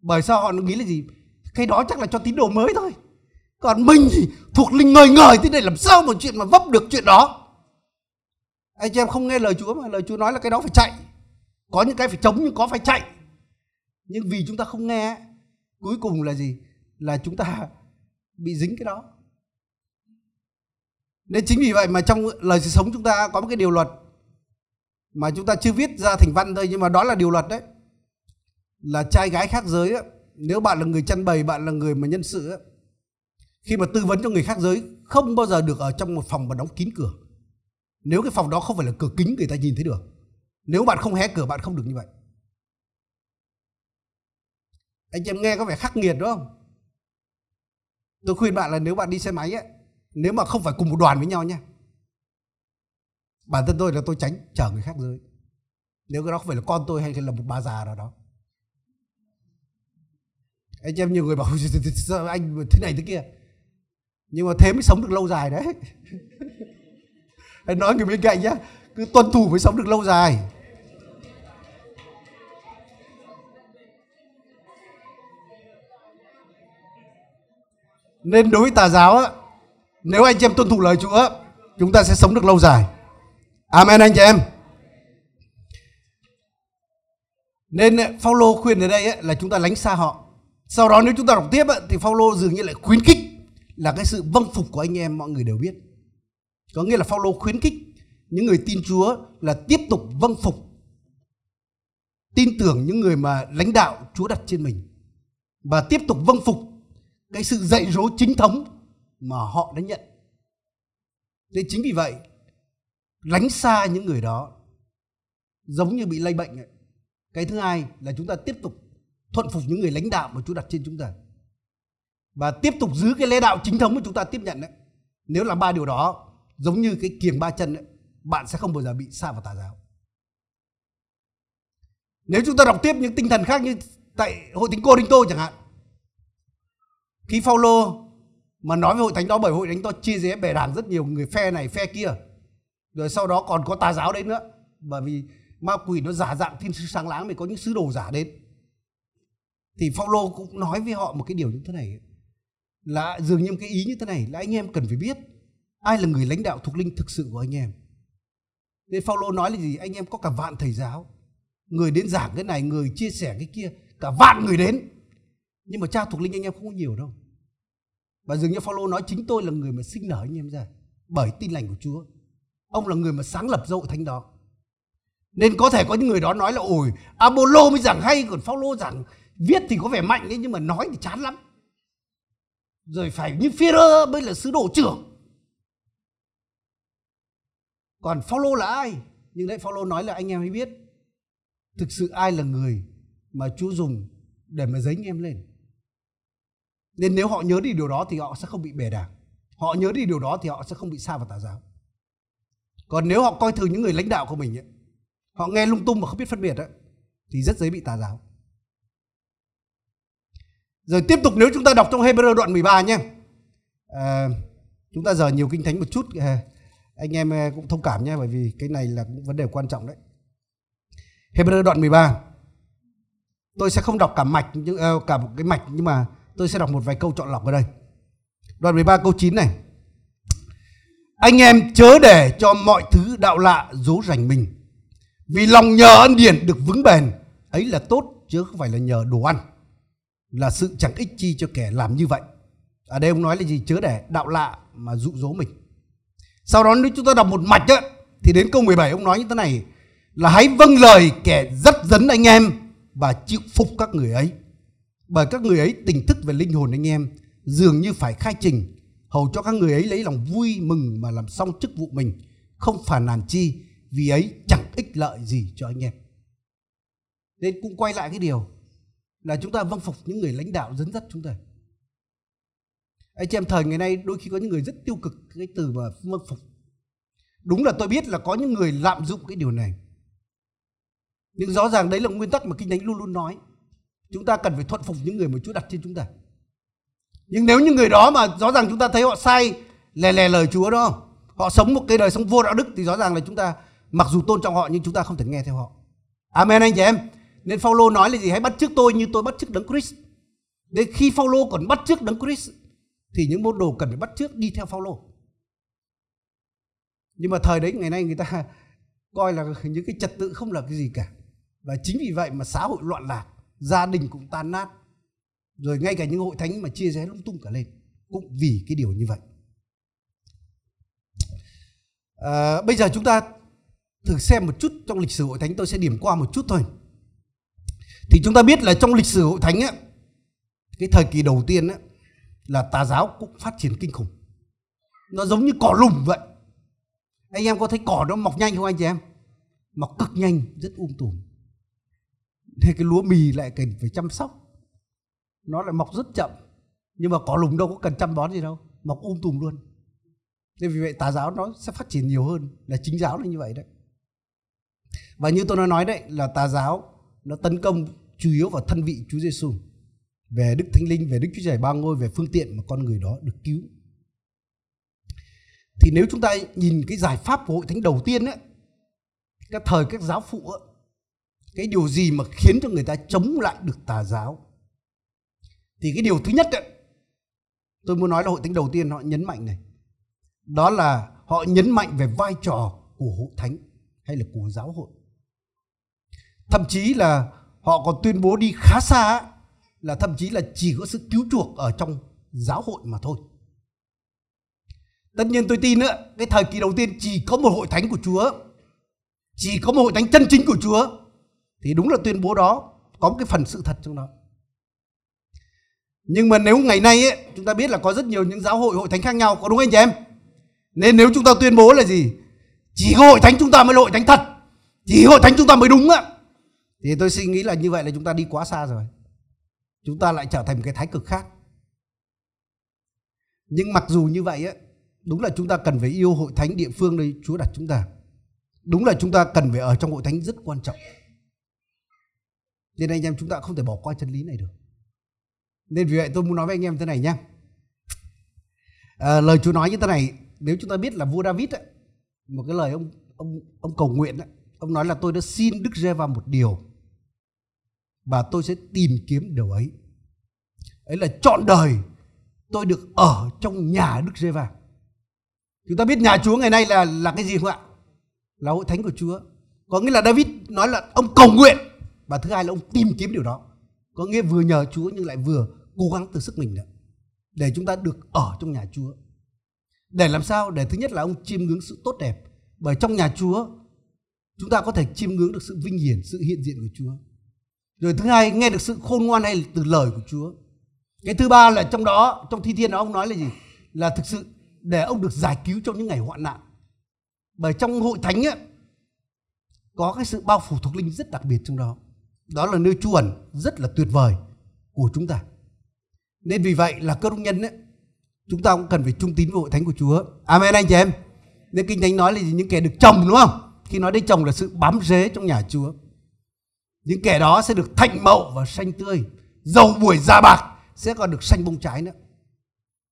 Bởi sao họ nghĩ là gì? Cái đó chắc là cho tín đồ mới thôi còn mình thì thuộc linh ngời ngời, thế này làm sao một chuyện mà vấp được chuyện đó? Anh chị em không nghe lời Chúa mà, lời Chúa nói là cái đó phải chạy. Có những cái phải chống, nhưng có phải chạy. Nhưng vì chúng ta không nghe, cuối cùng là gì? Là chúng ta bị dính cái đó. Nên chính vì vậy mà trong lời sống chúng ta có một cái điều luật mà chúng ta chưa viết ra thành văn thôi, nhưng mà đó là điều luật đấy. Là trai gái khác giới nếu bạn là người chăn bày bạn là người mà nhân sự khi mà tư vấn cho người khác giới, không bao giờ được ở trong một phòng mà đóng kín cửa. Nếu cái phòng đó không phải là cửa kính người ta nhìn thấy được, nếu bạn không hé cửa, bạn không được như vậy. Anh chị em nghe có vẻ khắc nghiệt, đúng không? Tôi khuyên bạn là nếu bạn đi xe máy ấy, nếu mà không phải cùng một đoàn với nhau nha bản thân tôi là tôi tránh chở người khác dưới nếu cái đó không phải là con tôi hay là một bà già nào đó. Anh em nhiều người bảo anh thế này thế kia? Nhưng mà thế mới sống được lâu dài đấy. Hãy nói người bên cạnh nhá cứ tuân thủ mới sống được lâu dài. Nên đối với tà giáo á nếu anh chị em tuân thủ lời Chúa chúng ta sẽ sống được lâu dài. Amen anh chị em. Nên Phaolô khuyên ở đây ấy, là chúng ta lánh xa họ. Sau đó nếu chúng ta đọc tiếp ấy, thì Phaolô dường như lại khuyến khích là cái sự vâng phục của anh em, mọi người đều biết có nghĩa là Phaolô khuyến khích những người tin Chúa là tiếp tục vâng phục, tin tưởng những người mà lãnh đạo Chúa đặt trên mình và tiếp tục vâng phục cái sự dạy dỗ chính thống mà họ đã nhận. Thế chính vì vậy, lánh xa những người đó giống như bị lây bệnh ấy. Cái thứ hai là chúng ta tiếp tục thuận phục những người lãnh đạo mà Chúa đặt trên chúng ta. Và tiếp tục giữ cái lễ đạo chính thống mà chúng ta tiếp nhận đấy. Nếu làm ba điều đó giống như cái kiềng ba chân ấy, bạn sẽ không bao giờ bị xa vào tà giáo. Nếu chúng ta đọc tiếp những tinh thần khác như tại hội thánh Cô Đinh Tô chẳng hạn. Khi Phaolô mà nói với hội thánh đó bởi hội thánh đó chia rẽ bè đảng rất nhiều người phe này phe kia rồi sau đó còn có tà giáo đấy nữa bởi vì ma quỷ nó giả dạng thiên sứ sáng láng mình có những sứ đồ giả đến thì Phaolô cũng nói với họ một cái điều như thế này là dường như cái ý như thế này là anh em cần phải biết, ai là người lãnh đạo thuộc linh thực sự của anh em. Nên Phaolô nói là gì? Anh em có cả vạn thầy giáo, người đến giảng cái này, người chia sẻ cái kia, cả vạn người đến. Nhưng mà cha thuộc linh anh em không có nhiều đâu. Và dường như Phaolô nói chính tôi là người mà sinh nở anh em ra, bởi tin lành của Chúa. Ông là người mà sáng lập dậu thánh đó. Nên có thể có những người đó nói là, ôi, Apollo mới giảng hay, còn Phaolô giảng viết thì có vẻ mạnh ấy, nhưng mà nói thì chán lắm rồi phải như Führer mới là sứ đồ trưởng. Còn Phaolô là ai? Nhưng đấy Phaolô nói là anh em hãy biết. Thực sự ai là người mà Chúa dùng để mà dấy anh em lên? Nên nếu họ nhớ đi điều đó thì họ sẽ không bị bè đảng. Họ nhớ đi điều đó thì họ sẽ không bị xa vào tà giáo. Còn nếu họ coi thường những người lãnh đạo của mình ấy, họ nghe lung tung mà không biết phân biệt ấy, thì rất dễ bị tà giáo rồi tiếp tục nếu chúng ta đọc trong Hebrew đoạn 13 nhé. À, chúng ta giờ nhiều kinh thánh một chút à, anh em ờ, cũng thông cảm nhé bởi vì cái này là cũng vấn đề quan trọng đấy. Hebrew đoạn 13 tôi sẽ không đọc cả mạch nhưng uh, cả một cái mạch nhưng mà tôi sẽ đọc một vài câu chọn lọc ở đây. Đoạn 13 câu 9 này. Anh em chớ để cho mọi thứ đạo lạ dỗ dành mình vì lòng nhờ ân điển được vững bền ấy là tốt chứ không phải là nhờ đồ ăn là sự chẳng ích chi cho kẻ làm như vậy. Ở đây ông nói là gì? Chớ để đạo lạ mà dụ dỗ mình. Sau đó nếu chúng ta đọc một mạch á, thì đến câu 17 ông nói như thế này là hãy vâng lời kẻ dắt dẫn anh em và chịu phục các người ấy. Bởi các người ấy tỉnh thức về linh hồn anh em dường như phải khai trình hầu cho các người ấy lấy lòng vui mừng mà làm xong chức vụ mình không phản nàn chi vì ấy chẳng ích lợi gì cho anh em. Nên cũng quay lại cái điều là chúng ta vâng phục những người lãnh đạo dẫn dắt chúng ta. Anh chị em, thời ngày nay đôi khi có những người rất tiêu cực cái từ mà vâng phục. Đúng là tôi biết là có những người lạm dụng cái điều này. Nhưng rõ ràng đấy là nguyên tắc mà kinh thánh luôn luôn nói. Chúng ta cần phải thuận phục những người mà Chúa đặt trên chúng ta. Nhưng nếu những người đó mà rõ ràng chúng ta thấy họ sai, lè lè lời Chúa đó, họ sống một cái đời sống vô đạo đức, thì rõ ràng là chúng ta mặc dù tôn trọng họ, nhưng chúng ta không thể nghe theo họ. Amen anh chị em nên Phaolô nói là gì? Hãy bắt chước tôi như tôi bắt chước đấng Christ. Đến khi Phaolô còn bắt chước đấng Christ thì những môn đồ cần phải bắt chước đi theo Phaolô. Nhưng mà thời đấy ngày nay người ta coi là những cái trật tự không là cái gì cả. Và chính vì vậy mà xã hội loạn lạc gia đình cũng tan nát. Rồi ngay cả những hội thánh mà chia rẽ lung tung cả lên cũng vì cái điều như vậy. À, bây giờ chúng ta thử xem một chút trong lịch sử hội thánh tôi sẽ điểm qua một chút thôi thì chúng ta biết là trong lịch sử hội thánh á, cái thời kỳ đầu tiên á, là tà giáo cũng phát triển kinh khủng. Nó giống như cỏ lùm vậy. Anh em có thấy cỏ nó mọc nhanh không anh chị em? Mọc cực nhanh, rất um tùm. Thế cái lúa mì lại cần phải chăm sóc. Nó lại mọc rất chậm. Nhưng mà cỏ lùng đâu có cần chăm bón gì đâu. Mọc um tùm luôn. Nên vì vậy tà giáo nó sẽ phát triển nhiều hơn. Là chính giáo là như vậy đấy. Và như tôi đã nói đấy, là tà giáo nó tấn công chủ yếu vào thân vị Chúa Giêsu về Đức Thánh Linh, về Đức Chúa Trời ba ngôi, về phương tiện mà con người đó được cứu. Thì nếu chúng ta nhìn cái giải pháp của hội thánh đầu tiên ấy, cái thời các giáo phụ ấy, cái điều gì mà khiến cho người ta chống lại được tà giáo? Thì cái điều thứ nhất ấy, tôi muốn nói là hội thánh đầu tiên họ nhấn mạnh này. Đó là họ nhấn mạnh về vai trò của hội thánh hay là của giáo hội thậm chí là họ còn tuyên bố đi khá xa là thậm chí là chỉ có sự cứu chuộc ở trong giáo hội mà thôi. Tất nhiên tôi tin nữa cái thời kỳ đầu tiên chỉ có một hội thánh của chúa chỉ có một hội thánh chân chính của chúa thì đúng là tuyên bố đó có một cái phần sự thật trong đó. Nhưng mà nếu ngày nay ấy, chúng ta biết là có rất nhiều những giáo hội hội thánh khác nhau có đúng anh chị em? Nên nếu chúng ta tuyên bố là gì? Chỉ có hội thánh chúng ta mới là hội thánh thật chỉ hội thánh chúng ta mới đúng ạ thì tôi suy nghĩ là như vậy là chúng ta đi quá xa rồi. Chúng ta lại trở thành một cái thái cực khác. Nhưng mặc dù như vậy á đúng là chúng ta cần phải yêu hội thánh địa phương nơi Chúa đặt chúng ta. Đúng là chúng ta cần phải ở trong hội thánh rất quan trọng. Nên anh em chúng ta không thể bỏ qua chân lý này được. Nên vì vậy tôi muốn nói với anh em thế này nhé à, ờ, lời Chúa nói như thế này nếu chúng ta biết là vua David ấy, một cái lời ông ông ông cầu nguyện ấy, ông nói là tôi đã xin Đức giê va một điều và tôi sẽ tìm kiếm điều ấy. Ấy là chọn đời tôi được ở trong nhà Đức giê va chúng ta biết nhà Chúa ngày nay là là cái gì không ạ? Là hội thánh của Chúa. Có nghĩa là David nói là ông cầu nguyện và thứ hai là ông tìm kiếm điều đó. Có nghĩa vừa nhờ Chúa nhưng lại vừa cố gắng từ sức mình nữa để chúng ta được ở trong nhà Chúa. Để làm sao? Để thứ nhất là ông chiêm ngưỡng sự tốt đẹp. Bởi trong nhà Chúa, chúng ta có thể chiêm ngưỡng được sự vinh hiển, sự hiện diện của Chúa rồi thứ hai nghe được sự khôn ngoan hay từ lời của Chúa. Cái thứ ba là trong đó trong thi thiên đó ông nói là gì? Là thực sự để ông được giải cứu trong những ngày hoạn nạn. Bởi trong hội thánh ấy, có cái sự bao phủ thuộc linh rất đặc biệt trong đó. Đó là nơi trú ẩn rất là tuyệt vời của chúng ta. Nên vì vậy là cơ đốc nhân ấy, chúng ta cũng cần phải trung tín với hội thánh của Chúa. Amen anh chị em. Nên kinh thánh nói là gì? những kẻ được trồng đúng không? Khi nói đến trồng là sự bám rễ trong nhà Chúa những kẻ đó sẽ được thanh mậu và xanh tươi. Dầu buổi da bạc sẽ còn được xanh bông trái nữa.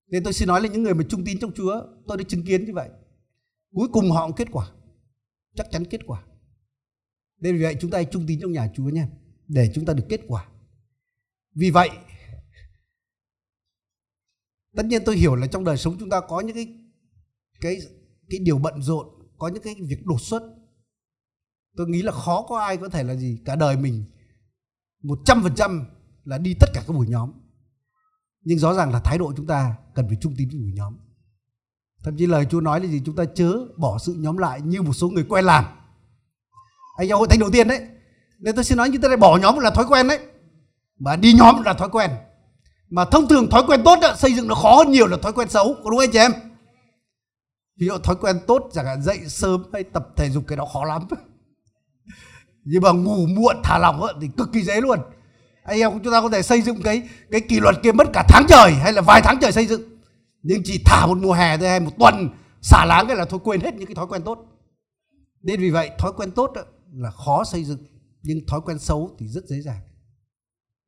Nên tôi xin nói là những người mà trung tín trong Chúa, tôi đã chứng kiến như vậy. Cuối cùng họ cũng kết quả. Chắc chắn kết quả. Nên vì vậy chúng ta hãy trung tín trong nhà Chúa nha để chúng ta được kết quả. Vì vậy, tất nhiên tôi hiểu là trong đời sống chúng ta có những cái cái cái điều bận rộn, có những cái việc đột xuất tôi nghĩ là khó có ai có thể là gì cả đời mình một trăm phần trăm là đi tất cả các buổi nhóm. Nhưng rõ ràng là thái độ chúng ta cần phải trung tín với buổi nhóm. Thậm chí lời Chúa nói là gì? Chúng ta chớ bỏ sự nhóm lại như một số người quen làm. Anh em hội thánh đầu tiên đấy. Nên tôi xin nói như thế này bỏ nhóm là thói quen đấy. Mà đi nhóm là thói quen. Mà thông thường thói quen tốt đó, xây dựng nó khó hơn nhiều là thói quen xấu có đúng anh chị em? Ví dụ thói quen tốt chẳng hạn dậy sớm hay tập thể dục cái đó khó lắm nhưng mà ngủ muộn thả lỏng thì cực kỳ dễ luôn. Anh em chúng ta có thể xây dựng cái cái kỷ luật kia mất cả tháng trời hay là vài tháng trời xây dựng. Nhưng chỉ thả một mùa hè thôi hay một tuần xả láng cái là thôi quên hết những cái thói quen tốt. Nên vì vậy thói quen tốt là khó xây dựng nhưng thói quen xấu thì rất dễ dàng.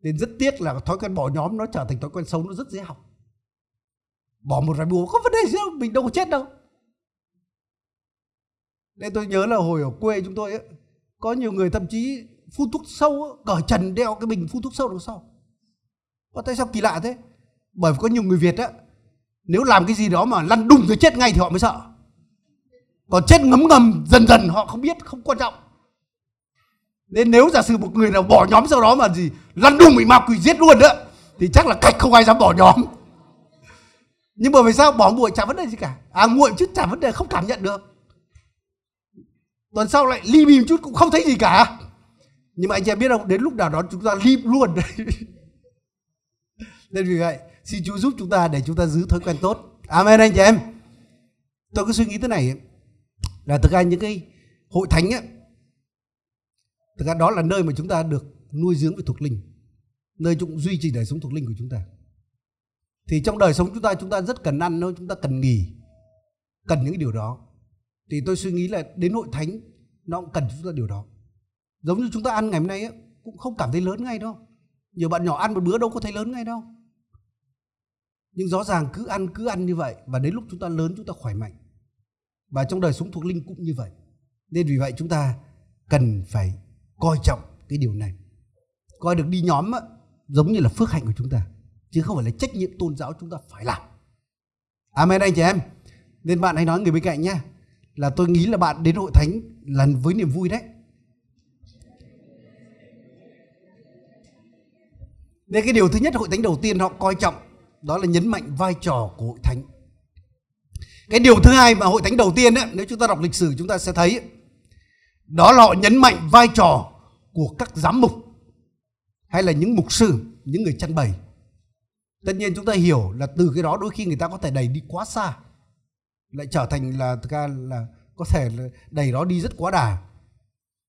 Nên rất tiếc là thói quen bỏ nhóm nó trở thành thói quen xấu nó rất dễ học. Bỏ một vài mùa có vấn đề gì đâu mình đâu có chết đâu. Nên tôi nhớ là hồi ở quê chúng tôi ấy, có nhiều người thậm chí phun thuốc sâu cởi trần đeo cái bình phun thuốc sâu đằng sau. Có tại sao kỳ lạ thế? Bởi vì có nhiều người việt á, nếu làm cái gì đó mà lăn đùng rồi chết ngay thì họ mới sợ. Còn chết ngấm ngầm, dần dần họ không biết, không quan trọng. Nên nếu giả sử một người nào bỏ nhóm sau đó mà gì lăn đùng bị ma quỷ giết luôn đó thì chắc là cách không ai dám bỏ nhóm. Nhưng mà vì sao bỏ muội chả vấn đề gì cả? À muội chứ chả vấn đề, không cảm nhận được tuần sau lại ly bìm chút cũng không thấy gì cả. Nhưng mà anh em biết không? Đến lúc nào đó chúng ta lim luôn đấy. Nên vì vậy, xin Chúa giúp chúng ta để chúng ta giữ thói quen tốt. Amen anh chị em. Tôi cứ suy nghĩ thế này là thực ra những cái hội thánh á, thực ra đó là nơi mà chúng ta được nuôi dưỡng về thuộc linh, nơi chúng duy trì đời sống thuộc linh của chúng ta. Thì trong đời sống chúng ta chúng ta rất cần ăn thôi chúng ta cần nghỉ, cần những điều đó thì tôi suy nghĩ là đến hội thánh nó cũng cần chúng ta điều đó. Giống như chúng ta ăn ngày hôm nay ấy, cũng không cảm thấy lớn ngay đâu. Nhiều bạn nhỏ ăn một bữa đâu có thấy lớn ngay đâu. Nhưng rõ ràng cứ ăn cứ ăn như vậy và đến lúc chúng ta lớn chúng ta khỏe mạnh. Và trong đời sống thuộc linh cũng như vậy. Nên vì vậy chúng ta cần phải coi trọng cái điều này. Coi được đi nhóm á, giống như là phước hạnh của chúng ta chứ không phải là trách nhiệm tôn giáo chúng ta phải làm. Amen anh chị em. Nên bạn hãy nói người bên cạnh nhé là tôi nghĩ là bạn đến hội thánh là với niềm vui đấy. Nên cái điều thứ nhất hội thánh đầu tiên họ coi trọng đó là nhấn mạnh vai trò của hội thánh. Cái điều thứ hai mà hội thánh đầu tiên ấy, nếu chúng ta đọc lịch sử chúng ta sẽ thấy đó là họ nhấn mạnh vai trò của các giám mục hay là những mục sư những người chăn bày. Tất nhiên chúng ta hiểu là từ cái đó đôi khi người ta có thể đẩy đi quá xa lại trở thành là thực ra là có thể là đẩy nó đi rất quá đà.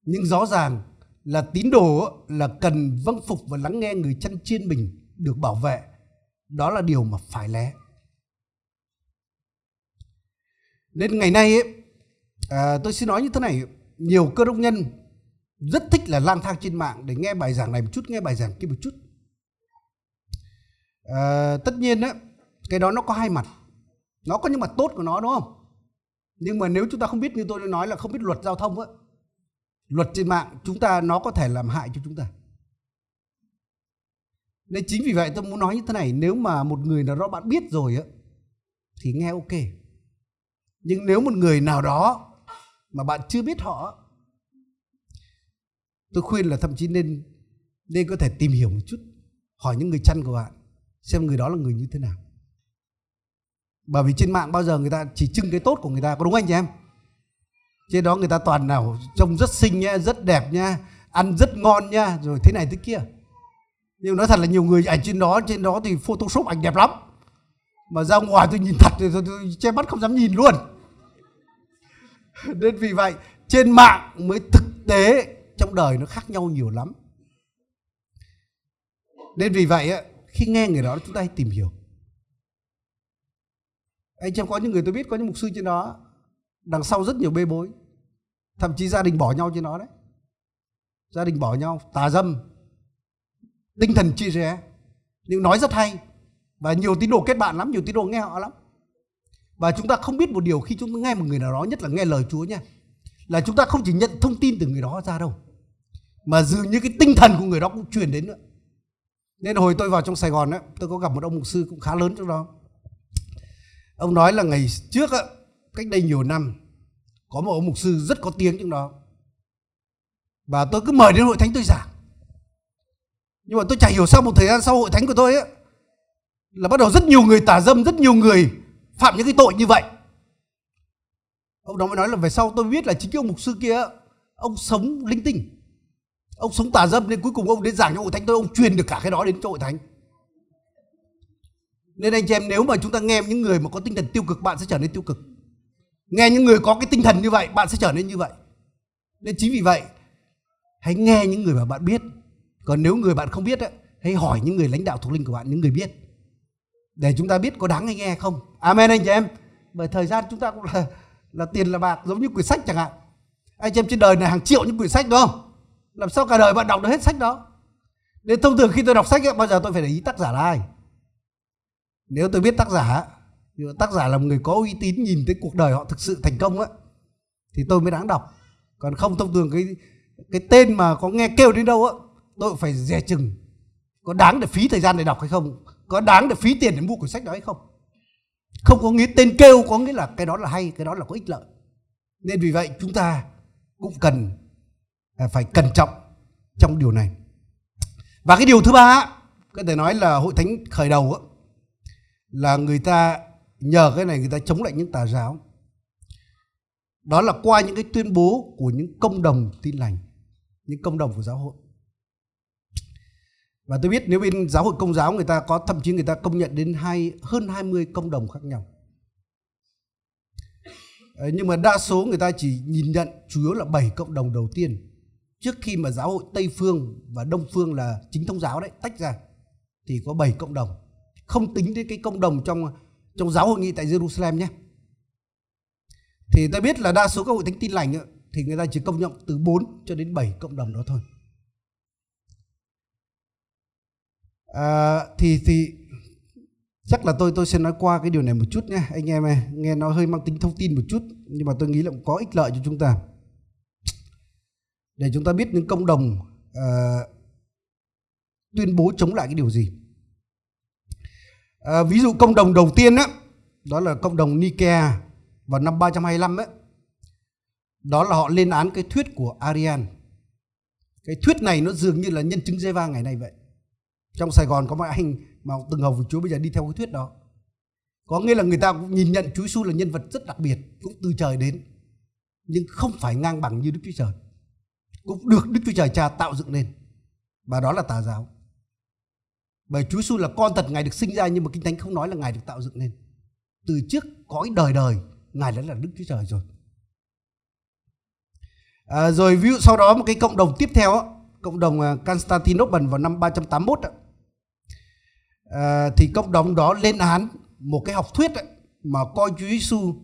Nhưng rõ ràng là tín đồ là cần vâng phục và lắng nghe người chăn chiên mình được bảo vệ. Đó là điều mà phải lẽ. Nên ngày nay ấy, à, tôi xin nói như thế này nhiều cơ đốc nhân rất thích là lang thang trên mạng để nghe bài giảng này một chút nghe bài giảng kia một chút. À, tất nhiên á cái đó nó có hai mặt nó có những mặt tốt của nó đúng không? Nhưng mà nếu chúng ta không biết như tôi đã nói là không biết luật giao thông ấy, luật trên mạng chúng ta nó có thể làm hại cho chúng ta. Nên chính vì vậy tôi muốn nói như thế này nếu mà một người nào đó bạn biết rồi ấy thì nghe ok. Nhưng nếu một người nào đó mà bạn chưa biết họ tôi khuyên là thậm chí nên nên có thể tìm hiểu một chút hỏi những người chăn của bạn xem người đó là người như thế nào bởi vì trên mạng bao giờ người ta chỉ trưng cái tốt của người ta có đúng anh chị em? Trên đó người ta toàn nào trông rất xinh nhá rất đẹp nha ăn rất ngon nha rồi thế này thế kia. Nhưng nói thật là nhiều người ảnh trên đó trên đó thì photoshop ảnh đẹp lắm. Mà ra ngoài tôi nhìn thật thì tôi, tôi che mắt không dám nhìn luôn. Nên vì vậy trên mạng mới thực tế trong đời nó khác nhau nhiều lắm. Nên vì vậy khi nghe người đó chúng ta hãy tìm hiểu anh chị em có những người tôi biết có những mục sư trên đó, đằng sau rất nhiều bê bối. Thậm chí gia đình bỏ nhau trên đó đấy. Gia đình bỏ nhau, tà dâm. Tinh thần chia rẽ. Nhưng nói rất hay. Và nhiều tín đồ kết bạn lắm, nhiều tín đồ nghe họ lắm. Và chúng ta không biết một điều khi chúng ta nghe một người nào đó, nhất là nghe lời Chúa nha, là chúng ta không chỉ nhận thông tin từ người đó ra đâu, mà dường như cái tinh thần của người đó cũng truyền đến nữa. Nên hồi tôi vào trong Sài Gòn á, tôi có gặp một ông mục sư cũng khá lớn trong đó ông nói là ngày trước á, cách đây nhiều năm, có một ông mục sư rất có tiếng trong đó. Và tôi cứ mời đến hội thánh tôi giảng. Nhưng mà tôi chả hiểu sao một thời gian sau hội thánh của tôi ấy là bắt đầu rất nhiều người tà dâm, rất nhiều người phạm những cái tội như vậy. Ông đó mới nói là về sau tôi biết là chính cái ông mục sư kia ông sống linh tinh. Ông sống tà dâm nên cuối cùng ông đến giảng cho hội thánh tôi, ông truyền được cả cái đó đến cho hội thánh nên anh chị em nếu mà chúng ta nghe những người mà có tinh thần tiêu cực bạn sẽ trở nên tiêu cực. Nghe những người có cái tinh thần như vậy bạn sẽ trở nên như vậy. Nên chính vì vậy hãy nghe những người mà bạn biết. Còn nếu người bạn không biết ấy, hãy hỏi những người lãnh đạo thuộc linh của bạn những người biết. Để chúng ta biết có đáng hay nghe không. Amen anh chị em. Bởi thời gian chúng ta cũng là là tiền là bạc giống như quyển sách chẳng hạn. Anh chị em trên đời này hàng triệu những quyển sách đúng không? Làm sao cả đời bạn đọc được hết sách đó? Nên thông thường khi tôi đọc sách ấy, bao giờ tôi phải để ý tác giả là ai? Nếu tôi biết tác giả tác giả là một người có uy tín nhìn thấy cuộc đời họ thực sự thành công á thì tôi mới đáng đọc. Còn không thông thường cái cái tên mà có nghe kêu đến đâu á tôi phải dè chừng. Có đáng để phí thời gian để đọc hay không? Có đáng để phí tiền để mua cuốn sách đó hay không? Không có nghĩa tên kêu có nghĩa là cái đó là hay cái đó là có ích lợi. Nên vì vậy chúng ta cũng cần à, phải cẩn trọng trong điều này. Và cái điều thứ ba có thể nói là hội thánh khởi đầu á, là người ta, nhờ cái này người ta chống lại những tà giáo. Đó là qua những cái tuyên bố của những công đồng tin lành, những công đồng của giáo hội. Và tôi biết nếu bên giáo hội công giáo người ta có, thậm chí người ta công nhận đến hai, hơn 20 công đồng khác nhau. Ờ, nhưng mà đa số người ta chỉ nhìn nhận chủ yếu là 7 cộng đồng đầu tiên, trước khi mà giáo hội Tây phương và Đông phương là chính thống giáo đấy tách ra, thì có 7 cộng đồng không tính đến cái cộng đồng trong trong giáo hội nghị tại Jerusalem nhé. Thì ta biết là đa số các hội thánh tin lành thì người ta chỉ công nhận từ 4 cho đến 7 cộng đồng đó thôi. À, thì thì chắc là tôi tôi sẽ nói qua cái điều này một chút nhé. Anh em ơi nghe nó hơi mang tính thông tin một chút nhưng mà tôi nghĩ là cũng có ích lợi cho chúng ta. Để chúng ta biết những cộng đồng uh, tuyên bố chống lại cái điều gì à, ví dụ cộng đồng đầu tiên đó đó là cộng đồng Nikea vào năm 325 ấy đó là họ lên án cái thuyết của Arian cái thuyết này nó dường như là nhân chứng giê va ngày nay vậy. Trong Sài Gòn có một anh mà từng hầu với Chúa bây giờ đi theo cái thuyết đó. Có nghĩa là người ta cũng nhìn nhận Chúa Giêsu là nhân vật rất đặc biệt cũng từ trời đến nhưng không phải ngang bằng như Đức Chúa Trời. Cũng được Đức Chúa Trời Cha tạo dựng lên và đó là tà giáo bởi Chúa Giêsu là con thật ngài được sinh ra nhưng mà kinh thánh không nói là ngài được tạo dựng nên từ trước cõi đời đời ngài đã là Đức Chúa Trời rồi. À, rồi ví dụ sau đó một cái cộng đồng tiếp theo cộng đồng à, Constantinople vào năm 381 à, thì cộng đồng đó lên án một cái học thuyết mà coi Chúa Giêsu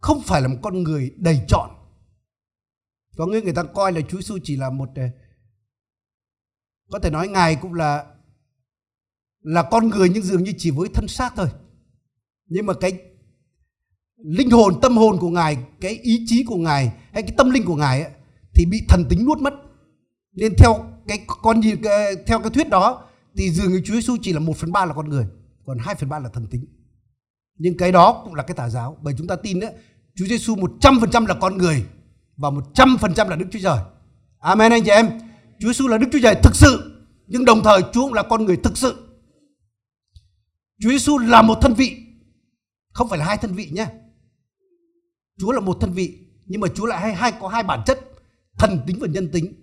không phải là một con người đầy chọn. Có nghĩa người ta coi là Chúa Giêsu chỉ là một à, có thể nói ngài cũng là là con người nhưng dường như chỉ với thân xác thôi. Nhưng mà cái linh hồn tâm hồn của ngài cái ý chí của ngài hay cái tâm linh của ngài ấy, thì bị thần tính nuốt mất. Nên theo cái con nhìn theo cái thuyết đó thì dường như Chúa Giêsu chỉ là một phần ba là con người còn hai phần ba là thần tính. Nhưng cái đó cũng là cái tà giáo bởi chúng ta tin đấy Chúa Giêsu một trăm phần trăm là con người và một trăm phần trăm là Đức Chúa Trời. Amen anh chị em. Chúa Giêsu là Đức Chúa Trời thực sự nhưng đồng thời Chúa cũng là con người thực sự. Chúa Giêsu là một thân vị không phải là hai thân vị nhé. Chúa là một thân vị nhưng mà Chúa lại hai, hai có hai bản chất thần tính và nhân tính.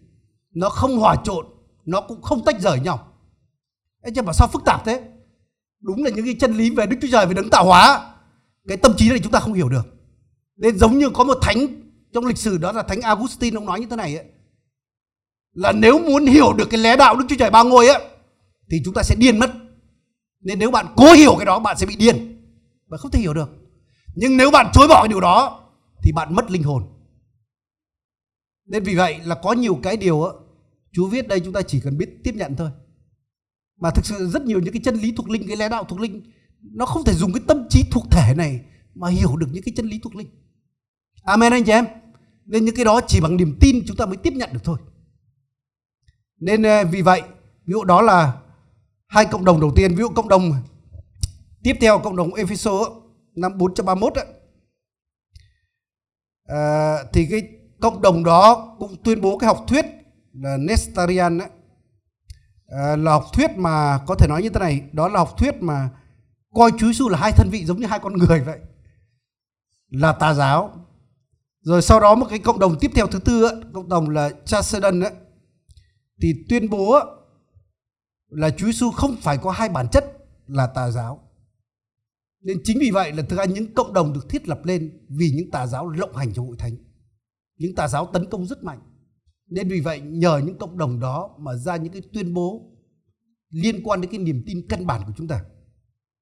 Nó không hòa trộn nó cũng không tách rời nhau. Ê, chứ mà sao phức tạp thế? Đúng là những cái chân lý về Đức Chúa Trời về đấng tạo hóa cái tâm trí này chúng ta không hiểu được. Nên giống như có một thánh trong lịch sử đó là thánh Augustine ông nói như thế này ấy là nếu muốn hiểu được cái lẽ đạo Đức Chúa Trời ba ngôi ấy thì chúng ta sẽ điên mất nên nếu bạn cố hiểu cái đó, bạn sẽ bị điên. Và không thể hiểu được. Nhưng nếu bạn chối bỏ cái điều đó, thì bạn mất linh hồn. Nên vì vậy là có nhiều cái điều á, Chúa viết đây chúng ta chỉ cần biết tiếp nhận thôi. Mà thực sự rất nhiều những cái chân lý thuộc linh, cái lẽ đạo thuộc linh, nó không thể dùng cái tâm trí thuộc thể này mà hiểu được những cái chân lý thuộc linh. Amen anh chị em. Nên những cái đó chỉ bằng niềm tin chúng ta mới tiếp nhận được thôi. Nên ờ, vì vậy, ví dụ đó là hai cộng đồng đầu tiên ví dụ cộng đồng tiếp theo cộng đồng Epheso năm 431 ấy, à, thì cái cộng đồng đó cũng tuyên bố cái học thuyết là Nestarian ấy, à, ờ, là học thuyết mà có thể nói như thế này đó là học thuyết mà coi Chúa Giêsu là hai thân vị giống như hai con người vậy là tà giáo. Rồi sau đó một cái cộng đồng tiếp theo thứ tư ấy, cộng đồng là Chalcedon ấy, thì tuyên bố là Chúa Giêsu không phải có hai bản chất là tà giáo. Nên chính vì vậy là thực ra những cộng đồng được thiết lập lên vì những tà giáo lộng hành trong hội thánh. Những tà giáo tấn công rất mạnh. Nên vì vậy nhờ những cộng đồng đó mà ra những cái tuyên bố liên quan đến cái niềm tin căn bản của chúng ta.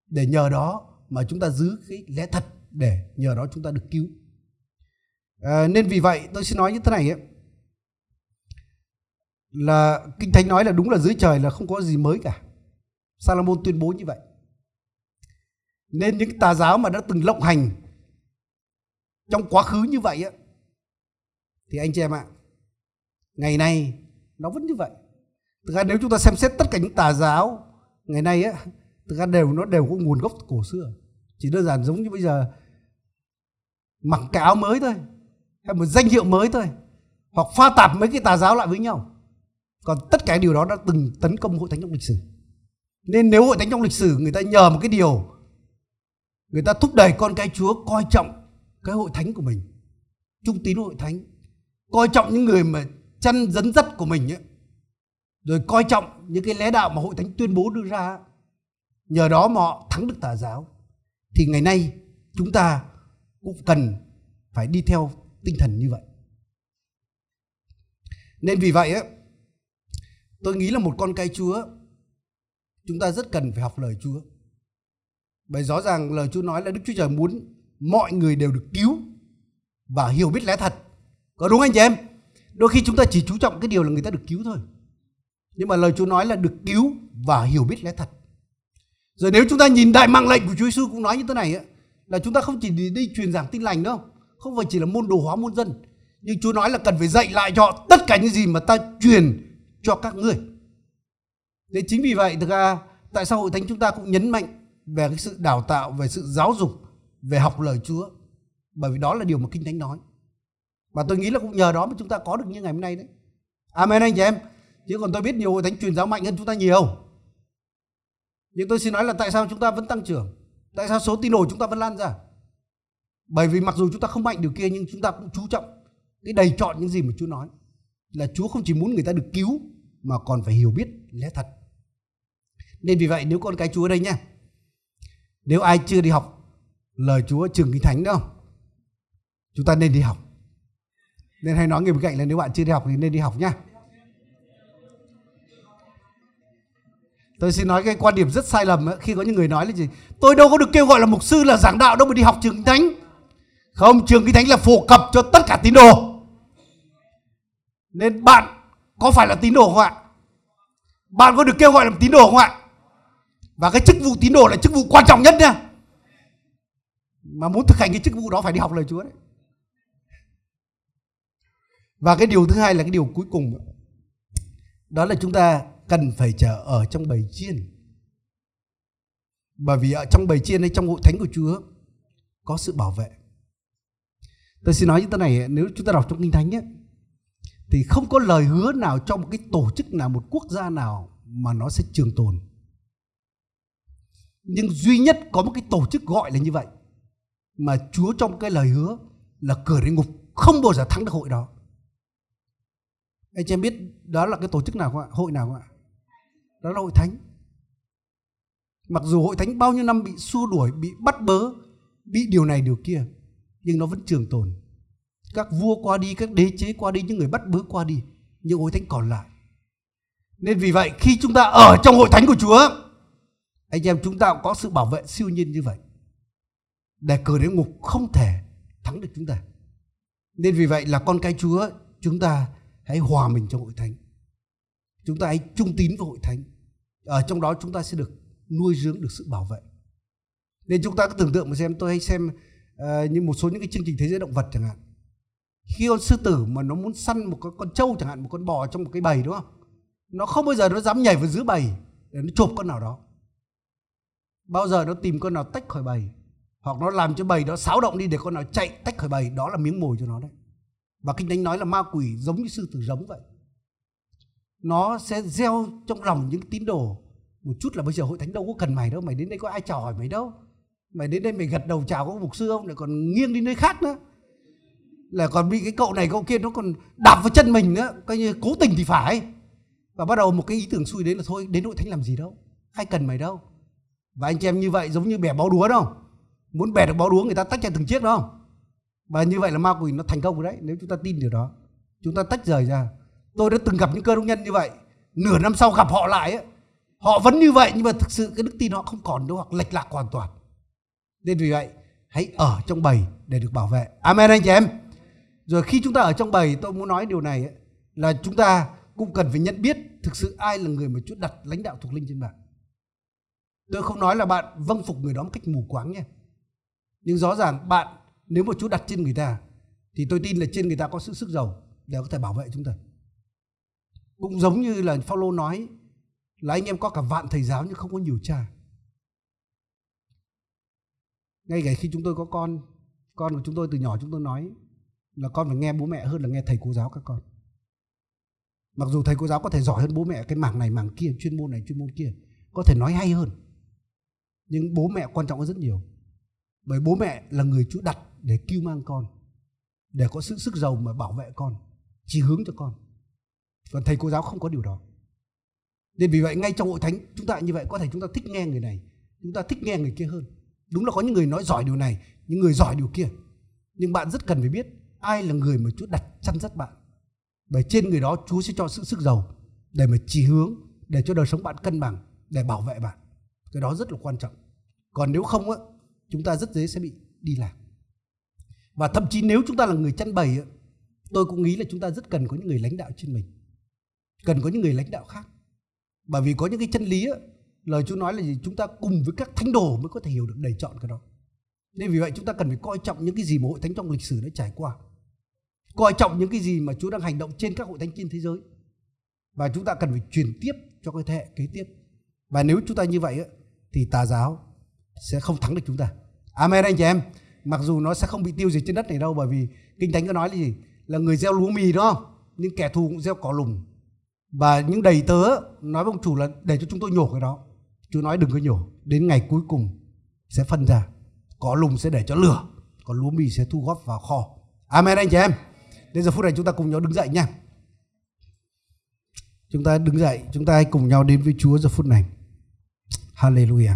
Để nhờ đó mà chúng ta giữ cái lẽ thật để nhờ đó chúng ta được cứu. À, nên vì vậy tôi xin nói như thế này ấy, là kinh thánh nói là đúng là dưới trời là không có gì mới cả. Salomon tuyên bố như vậy. Nên những tà giáo mà đã từng lộng hành trong quá khứ như vậy á, thì anh chị em ạ, ngày nay nó vẫn như vậy. Thực ra nếu chúng ta xem xét tất cả những tà giáo ngày nay á, thực ra đều, nó đều có nguồn gốc cổ xưa. Chỉ đơn giản giống như bây giờ, mặc cái áo mới thôi, hay một danh hiệu mới thôi, hoặc pha tạp mấy cái tà giáo lại với nhau còn tất cả điều đó đã từng tấn công hội thánh trong lịch sử. Nên nếu hội thánh trong lịch sử người ta nhờ một cái điều, người ta thúc đẩy con cái chúa coi trọng cái hội thánh của mình, trung tín hội thánh, coi trọng những người mà chân dẫn dắt của mình ấy, rồi coi trọng những cái lẽ đạo mà hội thánh tuyên bố đưa ra nhờ đó mà họ thắng được tà giáo, thì ngày nay chúng ta cũng cần phải đi theo tinh thần như vậy. Nên vì vậy ấy tôi nghĩ là một con cái Chúa chúng ta rất cần phải học lời Chúa. Bởi rõ ràng lời Chúa nói là Đức Chúa Trời muốn mọi người đều được cứu và hiểu biết lẽ thật. Có đúng anh chị em? Đôi khi chúng ta chỉ chú trọng cái điều là người ta được cứu thôi. Nhưng mà lời Chúa nói là được cứu và hiểu biết lẽ thật. Rồi nếu chúng ta nhìn đại mạng lệnh của Chúa Giêsu cũng nói như thế này là chúng ta không chỉ đi, đi truyền giảng tin lành đâu không phải chỉ là môn đồ hóa môn dân. Nhưng Chúa nói là cần phải dạy lại cho tất cả những gì mà ta truyền cho các ngươi. Thế chính vì vậy, thực ra, tại sao hội thánh chúng ta cũng nhấn mạnh về cái sự đào tạo, về sự giáo dục, về học lời Chúa? Bởi vì đó là điều mà kinh thánh nói. Và tôi nghĩ là cũng nhờ đó mà chúng ta có được như ngày hôm nay đấy. Amen, anh chị em. Chứ còn tôi biết nhiều hội thánh truyền giáo mạnh hơn chúng ta nhiều. Nhưng tôi xin nói là tại sao chúng ta vẫn tăng trưởng? Tại sao số tin đồ chúng ta vẫn lan ra? Bởi vì mặc dù chúng ta không mạnh điều kia, nhưng chúng ta cũng chú trọng cái đầy chọn những gì mà Chúa nói là Chúa không chỉ muốn người ta được cứu mà còn phải hiểu biết lẽ thật. Nên vì vậy nếu con cái Chúa đây nha nếu ai chưa đi học lời Chúa trường kinh thánh đâu chúng ta nên đi học. Nên hay nói người bên cạnh là nếu bạn chưa đi học thì nên đi học nhá. Tôi xin nói cái quan điểm rất sai lầm ấy, khi có những người nói là gì? Tôi đâu có được kêu gọi là mục sư là giảng đạo đâu mà đi học trường kinh thánh. Không trường kinh thánh là phổ cập cho tất cả tín đồ nên bạn có phải là tín đồ không ạ? Bạn có được kêu gọi làm tín đồ không ạ? Và cái chức vụ tín đồ là chức vụ quan trọng nhất nha. Mà muốn thực hành cái chức vụ đó phải đi học lời Chúa đấy. Và cái điều thứ hai là cái điều cuối cùng. Đó là chúng ta cần phải chờ ở trong bầy chiên. Bởi vì ở trong bầy chiên hay trong hội thánh của Chúa có sự bảo vệ. Tôi xin nói như thế này nếu chúng ta đọc trong kinh thánh ấy, thì không có lời hứa nào trong một cái tổ chức nào, một quốc gia nào mà nó sẽ trường tồn. Nhưng duy nhất có một cái tổ chức gọi là như vậy, mà Chúa trong cái lời hứa là cửa địa ngục, không bao giờ thắng được hội đó. Anh chị em biết đó là cái tổ chức nào không ạ? Hội nào không ạ? Đó là hội thánh. Mặc dù hội thánh bao nhiêu năm bị xua đuổi, bị bắt bớ, bị điều này điều kia, nhưng nó vẫn trường tồn các vua qua đi các đế chế qua đi những người bắt bớ qua đi nhưng hội thánh còn lại. Nên vì vậy khi chúng ta ở trong hội thánh của chúa anh em chúng ta cũng có sự bảo vệ siêu nhiên như vậy. Để cờ đến ngục không thể thắng được chúng ta. Nên vì vậy là con cái chúa chúng ta hãy hòa mình trong hội thánh. Chúng ta hãy trung tín với hội thánh. Ở trong đó chúng ta sẽ được nuôi dưỡng được sự bảo vệ. Nên chúng ta cứ tưởng tượng mà xem tôi hay xem uh, như một số những cái chương trình thế giới động vật chẳng hạn khi con sư tử mà nó muốn săn một con, con trâu chẳng hạn một con bò trong một cái bầy đúng không? Nó không bao giờ nó dám nhảy vào giữa bầy để nó chộp con nào đó. Bao giờ nó tìm con nào tách khỏi bầy hoặc nó làm cho bầy đó xáo động đi để con nào chạy tách khỏi bầy đó là miếng mồi cho nó đấy. Và kinh thánh nói là ma quỷ giống như sư tử giống vậy. Nó sẽ gieo trong lòng những tín đồ một chút là bây giờ hội thánh đâu có cần mày đâu mày đến đây có ai chào hỏi mày đâu. Mày đến đây mày gật đầu chào có mục sư không? Lại còn nghiêng đi nơi khác nữa là còn bị cái cậu này cậu kia nó còn đạp vào chân mình nữa coi như cố tình thì phải. Và bắt đầu một cái ý tưởng xui đến là thôi đến hội thánh làm gì đâu ai cần mày đâu. Và anh chị em như vậy giống như bẻ báo đúa đâu. Muốn bẻ được báo đúa người ta tách ra từng chiếc đâu. Và như vậy là ma quỷ nó thành công rồi đấy nếu chúng ta tin điều đó. Chúng ta tách rời ra. Tôi đã từng gặp những cơ đốc nhân như vậy. Nửa năm sau gặp họ lại ấy, họ vẫn như vậy nhưng mà thực sự cái đức tin họ không còn đâu hoặc lệch lạc hoàn toàn. Nên vì vậy hãy ở trong bầy để được bảo vệ. Amen anh chị em rồi khi chúng ta ở trong bầy tôi muốn nói điều này ấy, là chúng ta cũng cần phải nhận biết thực sự ai là người mà Chúa đặt lãnh đạo thuộc linh trên bạn tôi không nói là bạn vâng phục người đó một cách mù quáng nha. Nhưng rõ ràng bạn nếu mà Chúa đặt trên người ta thì tôi tin là trên người ta có sự sức giàu để có thể bảo vệ chúng ta. Cũng giống như là Phaolô nói là anh em có cả vạn thầy giáo nhưng không có nhiều cha. Ngay cả khi chúng tôi có con con của chúng tôi từ nhỏ chúng tôi nói là con phải nghe bố mẹ hơn là nghe thầy cô giáo các con. Mặc dù thầy cô giáo có thể giỏi hơn bố mẹ cái mảng này, mảng kia, chuyên môn này, chuyên môn kia, có thể nói hay hơn. Nhưng bố mẹ quan trọng hơn rất nhiều. Bởi bố mẹ là người Chúa đặt để cứu mang con, để có sự sức giàu mà bảo vệ con, chỉ hướng cho con. Còn thầy cô giáo không có điều đó. Nên vì vậy ngay trong hội thánh, chúng ta như vậy, có thể chúng ta thích nghe người này, chúng ta thích nghe người kia hơn. Đúng là có những người nói giỏi điều này, những người giỏi điều kia. Nhưng bạn rất cần phải biết ai là người mà Chúa đặt chăn dắt bạn? Bởi trên người đó Chúa sẽ cho sự sức giàu để mà chỉ hướng để cho đời sống bạn cân bằng để bảo vệ bạn. Cái đó rất là quan trọng. Còn nếu không á chúng ta rất dễ sẽ bị đi lạc. Và thậm chí nếu chúng ta là người chăn bầy, á tôi cũng nghĩ là chúng ta rất cần có những người lãnh đạo trên mình. Cần có những người lãnh đạo khác. Bởi vì có những cái chân lý á lời Chúa nói là gì? Chúng ta cùng với các thánh đồ mới có thể hiểu được đầy chọn cái đó. Nên vì vậy chúng ta cần phải coi trọng những cái gì mà hội thánh trong lịch sử đã trải qua coi trọng những cái gì mà Chúa đang hành động trên các hội thánh trên thế giới. Và chúng ta cần phải truyền tiếp cho cái thế hệ kế tiếp. Và nếu chúng ta như vậy thì tà giáo sẽ không thắng được chúng ta. Amen, anh chị em. Mặc dù nó sẽ không bị tiêu diệt trên đất này đâu, bởi vì kinh thánh có nói là gì? Là người gieo lúa mì đó nhưng kẻ thù cũng gieo cỏ lùng và những đầy tớ, nói với ông chủ là để cho chúng tôi nhổ cái đó. Chúa nói đừng có nhổ, đến ngày cuối cùng sẽ phân ra. Cỏ lùng sẽ để cho lửa, còn lúa mì sẽ thu góp vào kho. Amen, anh chị em đến giờ phút này chúng ta cùng nhau đứng dậy nha. Chúng ta đứng dậy, chúng ta hãy cùng nhau đến với Chúa giờ phút này. Hallelujah.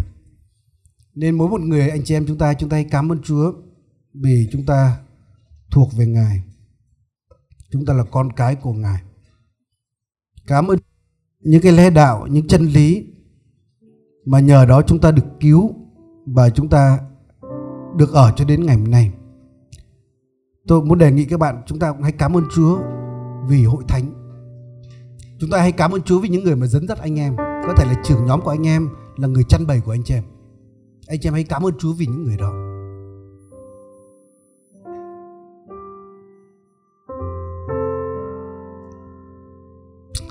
Nên mỗi một người anh chị em chúng ta chúng ta hãy cảm ơn Chúa vì chúng ta thuộc về Ngài. Chúng ta là con cái của Ngài. Cảm ơn những cái lẽ đạo, những chân lý mà nhờ đó chúng ta được cứu và chúng ta được ở cho đến ngày hôm nay tôi muốn đề nghị các bạn, chúng ta cũng hãy cảm ơn Chúa vì hội thánh. Chúng ta hãy cảm ơn Chúa vì những người mà dẫn dắt anh em. Có thể là trưởng nhóm của anh em, là người chăn bầy của anh chị em. Anh chị em hãy cảm ơn Chúa vì những người đó.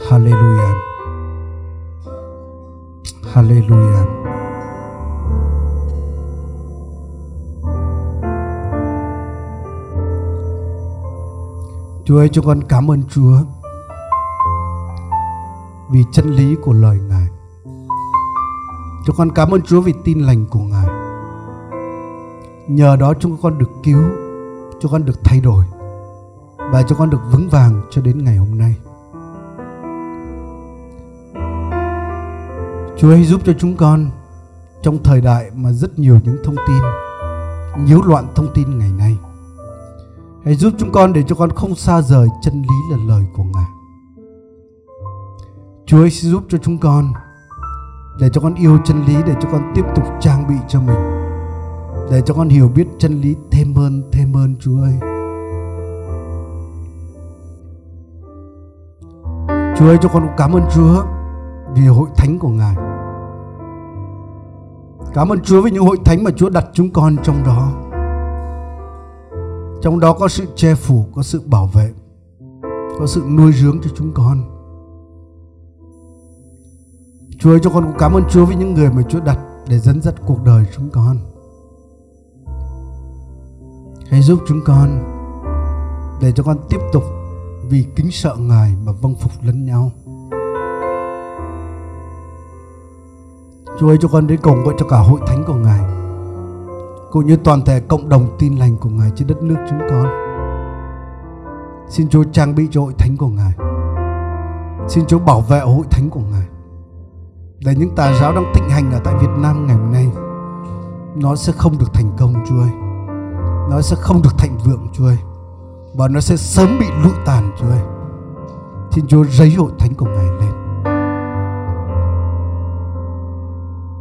Hallelujah. Hallelujah. Chúa ơi chúng con cảm ơn Chúa vì chân lý của lời Ngài. Chúng con cảm ơn Chúa vì tin lành của Ngài. Nhờ đó chúng con được cứu, chúng con được thay đổi và chúng con được vững vàng cho đến ngày hôm nay. Chúa hãy giúp cho chúng con trong thời đại mà rất nhiều những thông tin nhiễu loạn thông tin ngày nay Hãy giúp chúng con để cho con không xa rời chân lý là lời của Ngài. Chúa sẽ giúp cho chúng con để cho con yêu chân lý, để cho con tiếp tục trang bị cho mình, để cho con hiểu biết chân lý thêm hơn thêm hơn, Chúa ơi. Chúa ơi, cho con cũng cảm ơn Chúa vì hội thánh của Ngài. Cảm ơn Chúa vì những hội thánh mà Chúa đặt chúng con trong đó trong đó có sự che phủ, có sự bảo vệ, có sự nuôi dưỡng cho chúng con. Chúa ơi, cho con cũng cảm ơn Chúa với những người mà Chúa đặt để dẫn dắt cuộc đời chúng con. Hãy giúp chúng con để cho con tiếp tục vì kính sợ Ngài mà vâng phục lẫn nhau. Chúa ơi, cho con đến cùng với cho cả hội thánh của Ngài cũng như toàn thể cộng đồng tin lành của Ngài trên đất nước chúng con. Xin Chúa trang bị cho hội thánh của Ngài. Xin Chúa bảo vệ hội thánh của Ngài. Để những tà giáo đang thịnh hành ở tại Việt Nam ngày hôm nay, nó sẽ không được thành công, Chúa ơi. Nó sẽ không được thịnh vượng, Chúa ơi. Và nó sẽ sớm bị lụi tàn, Chúa ơi. Xin Chúa giấy hội thánh của Ngài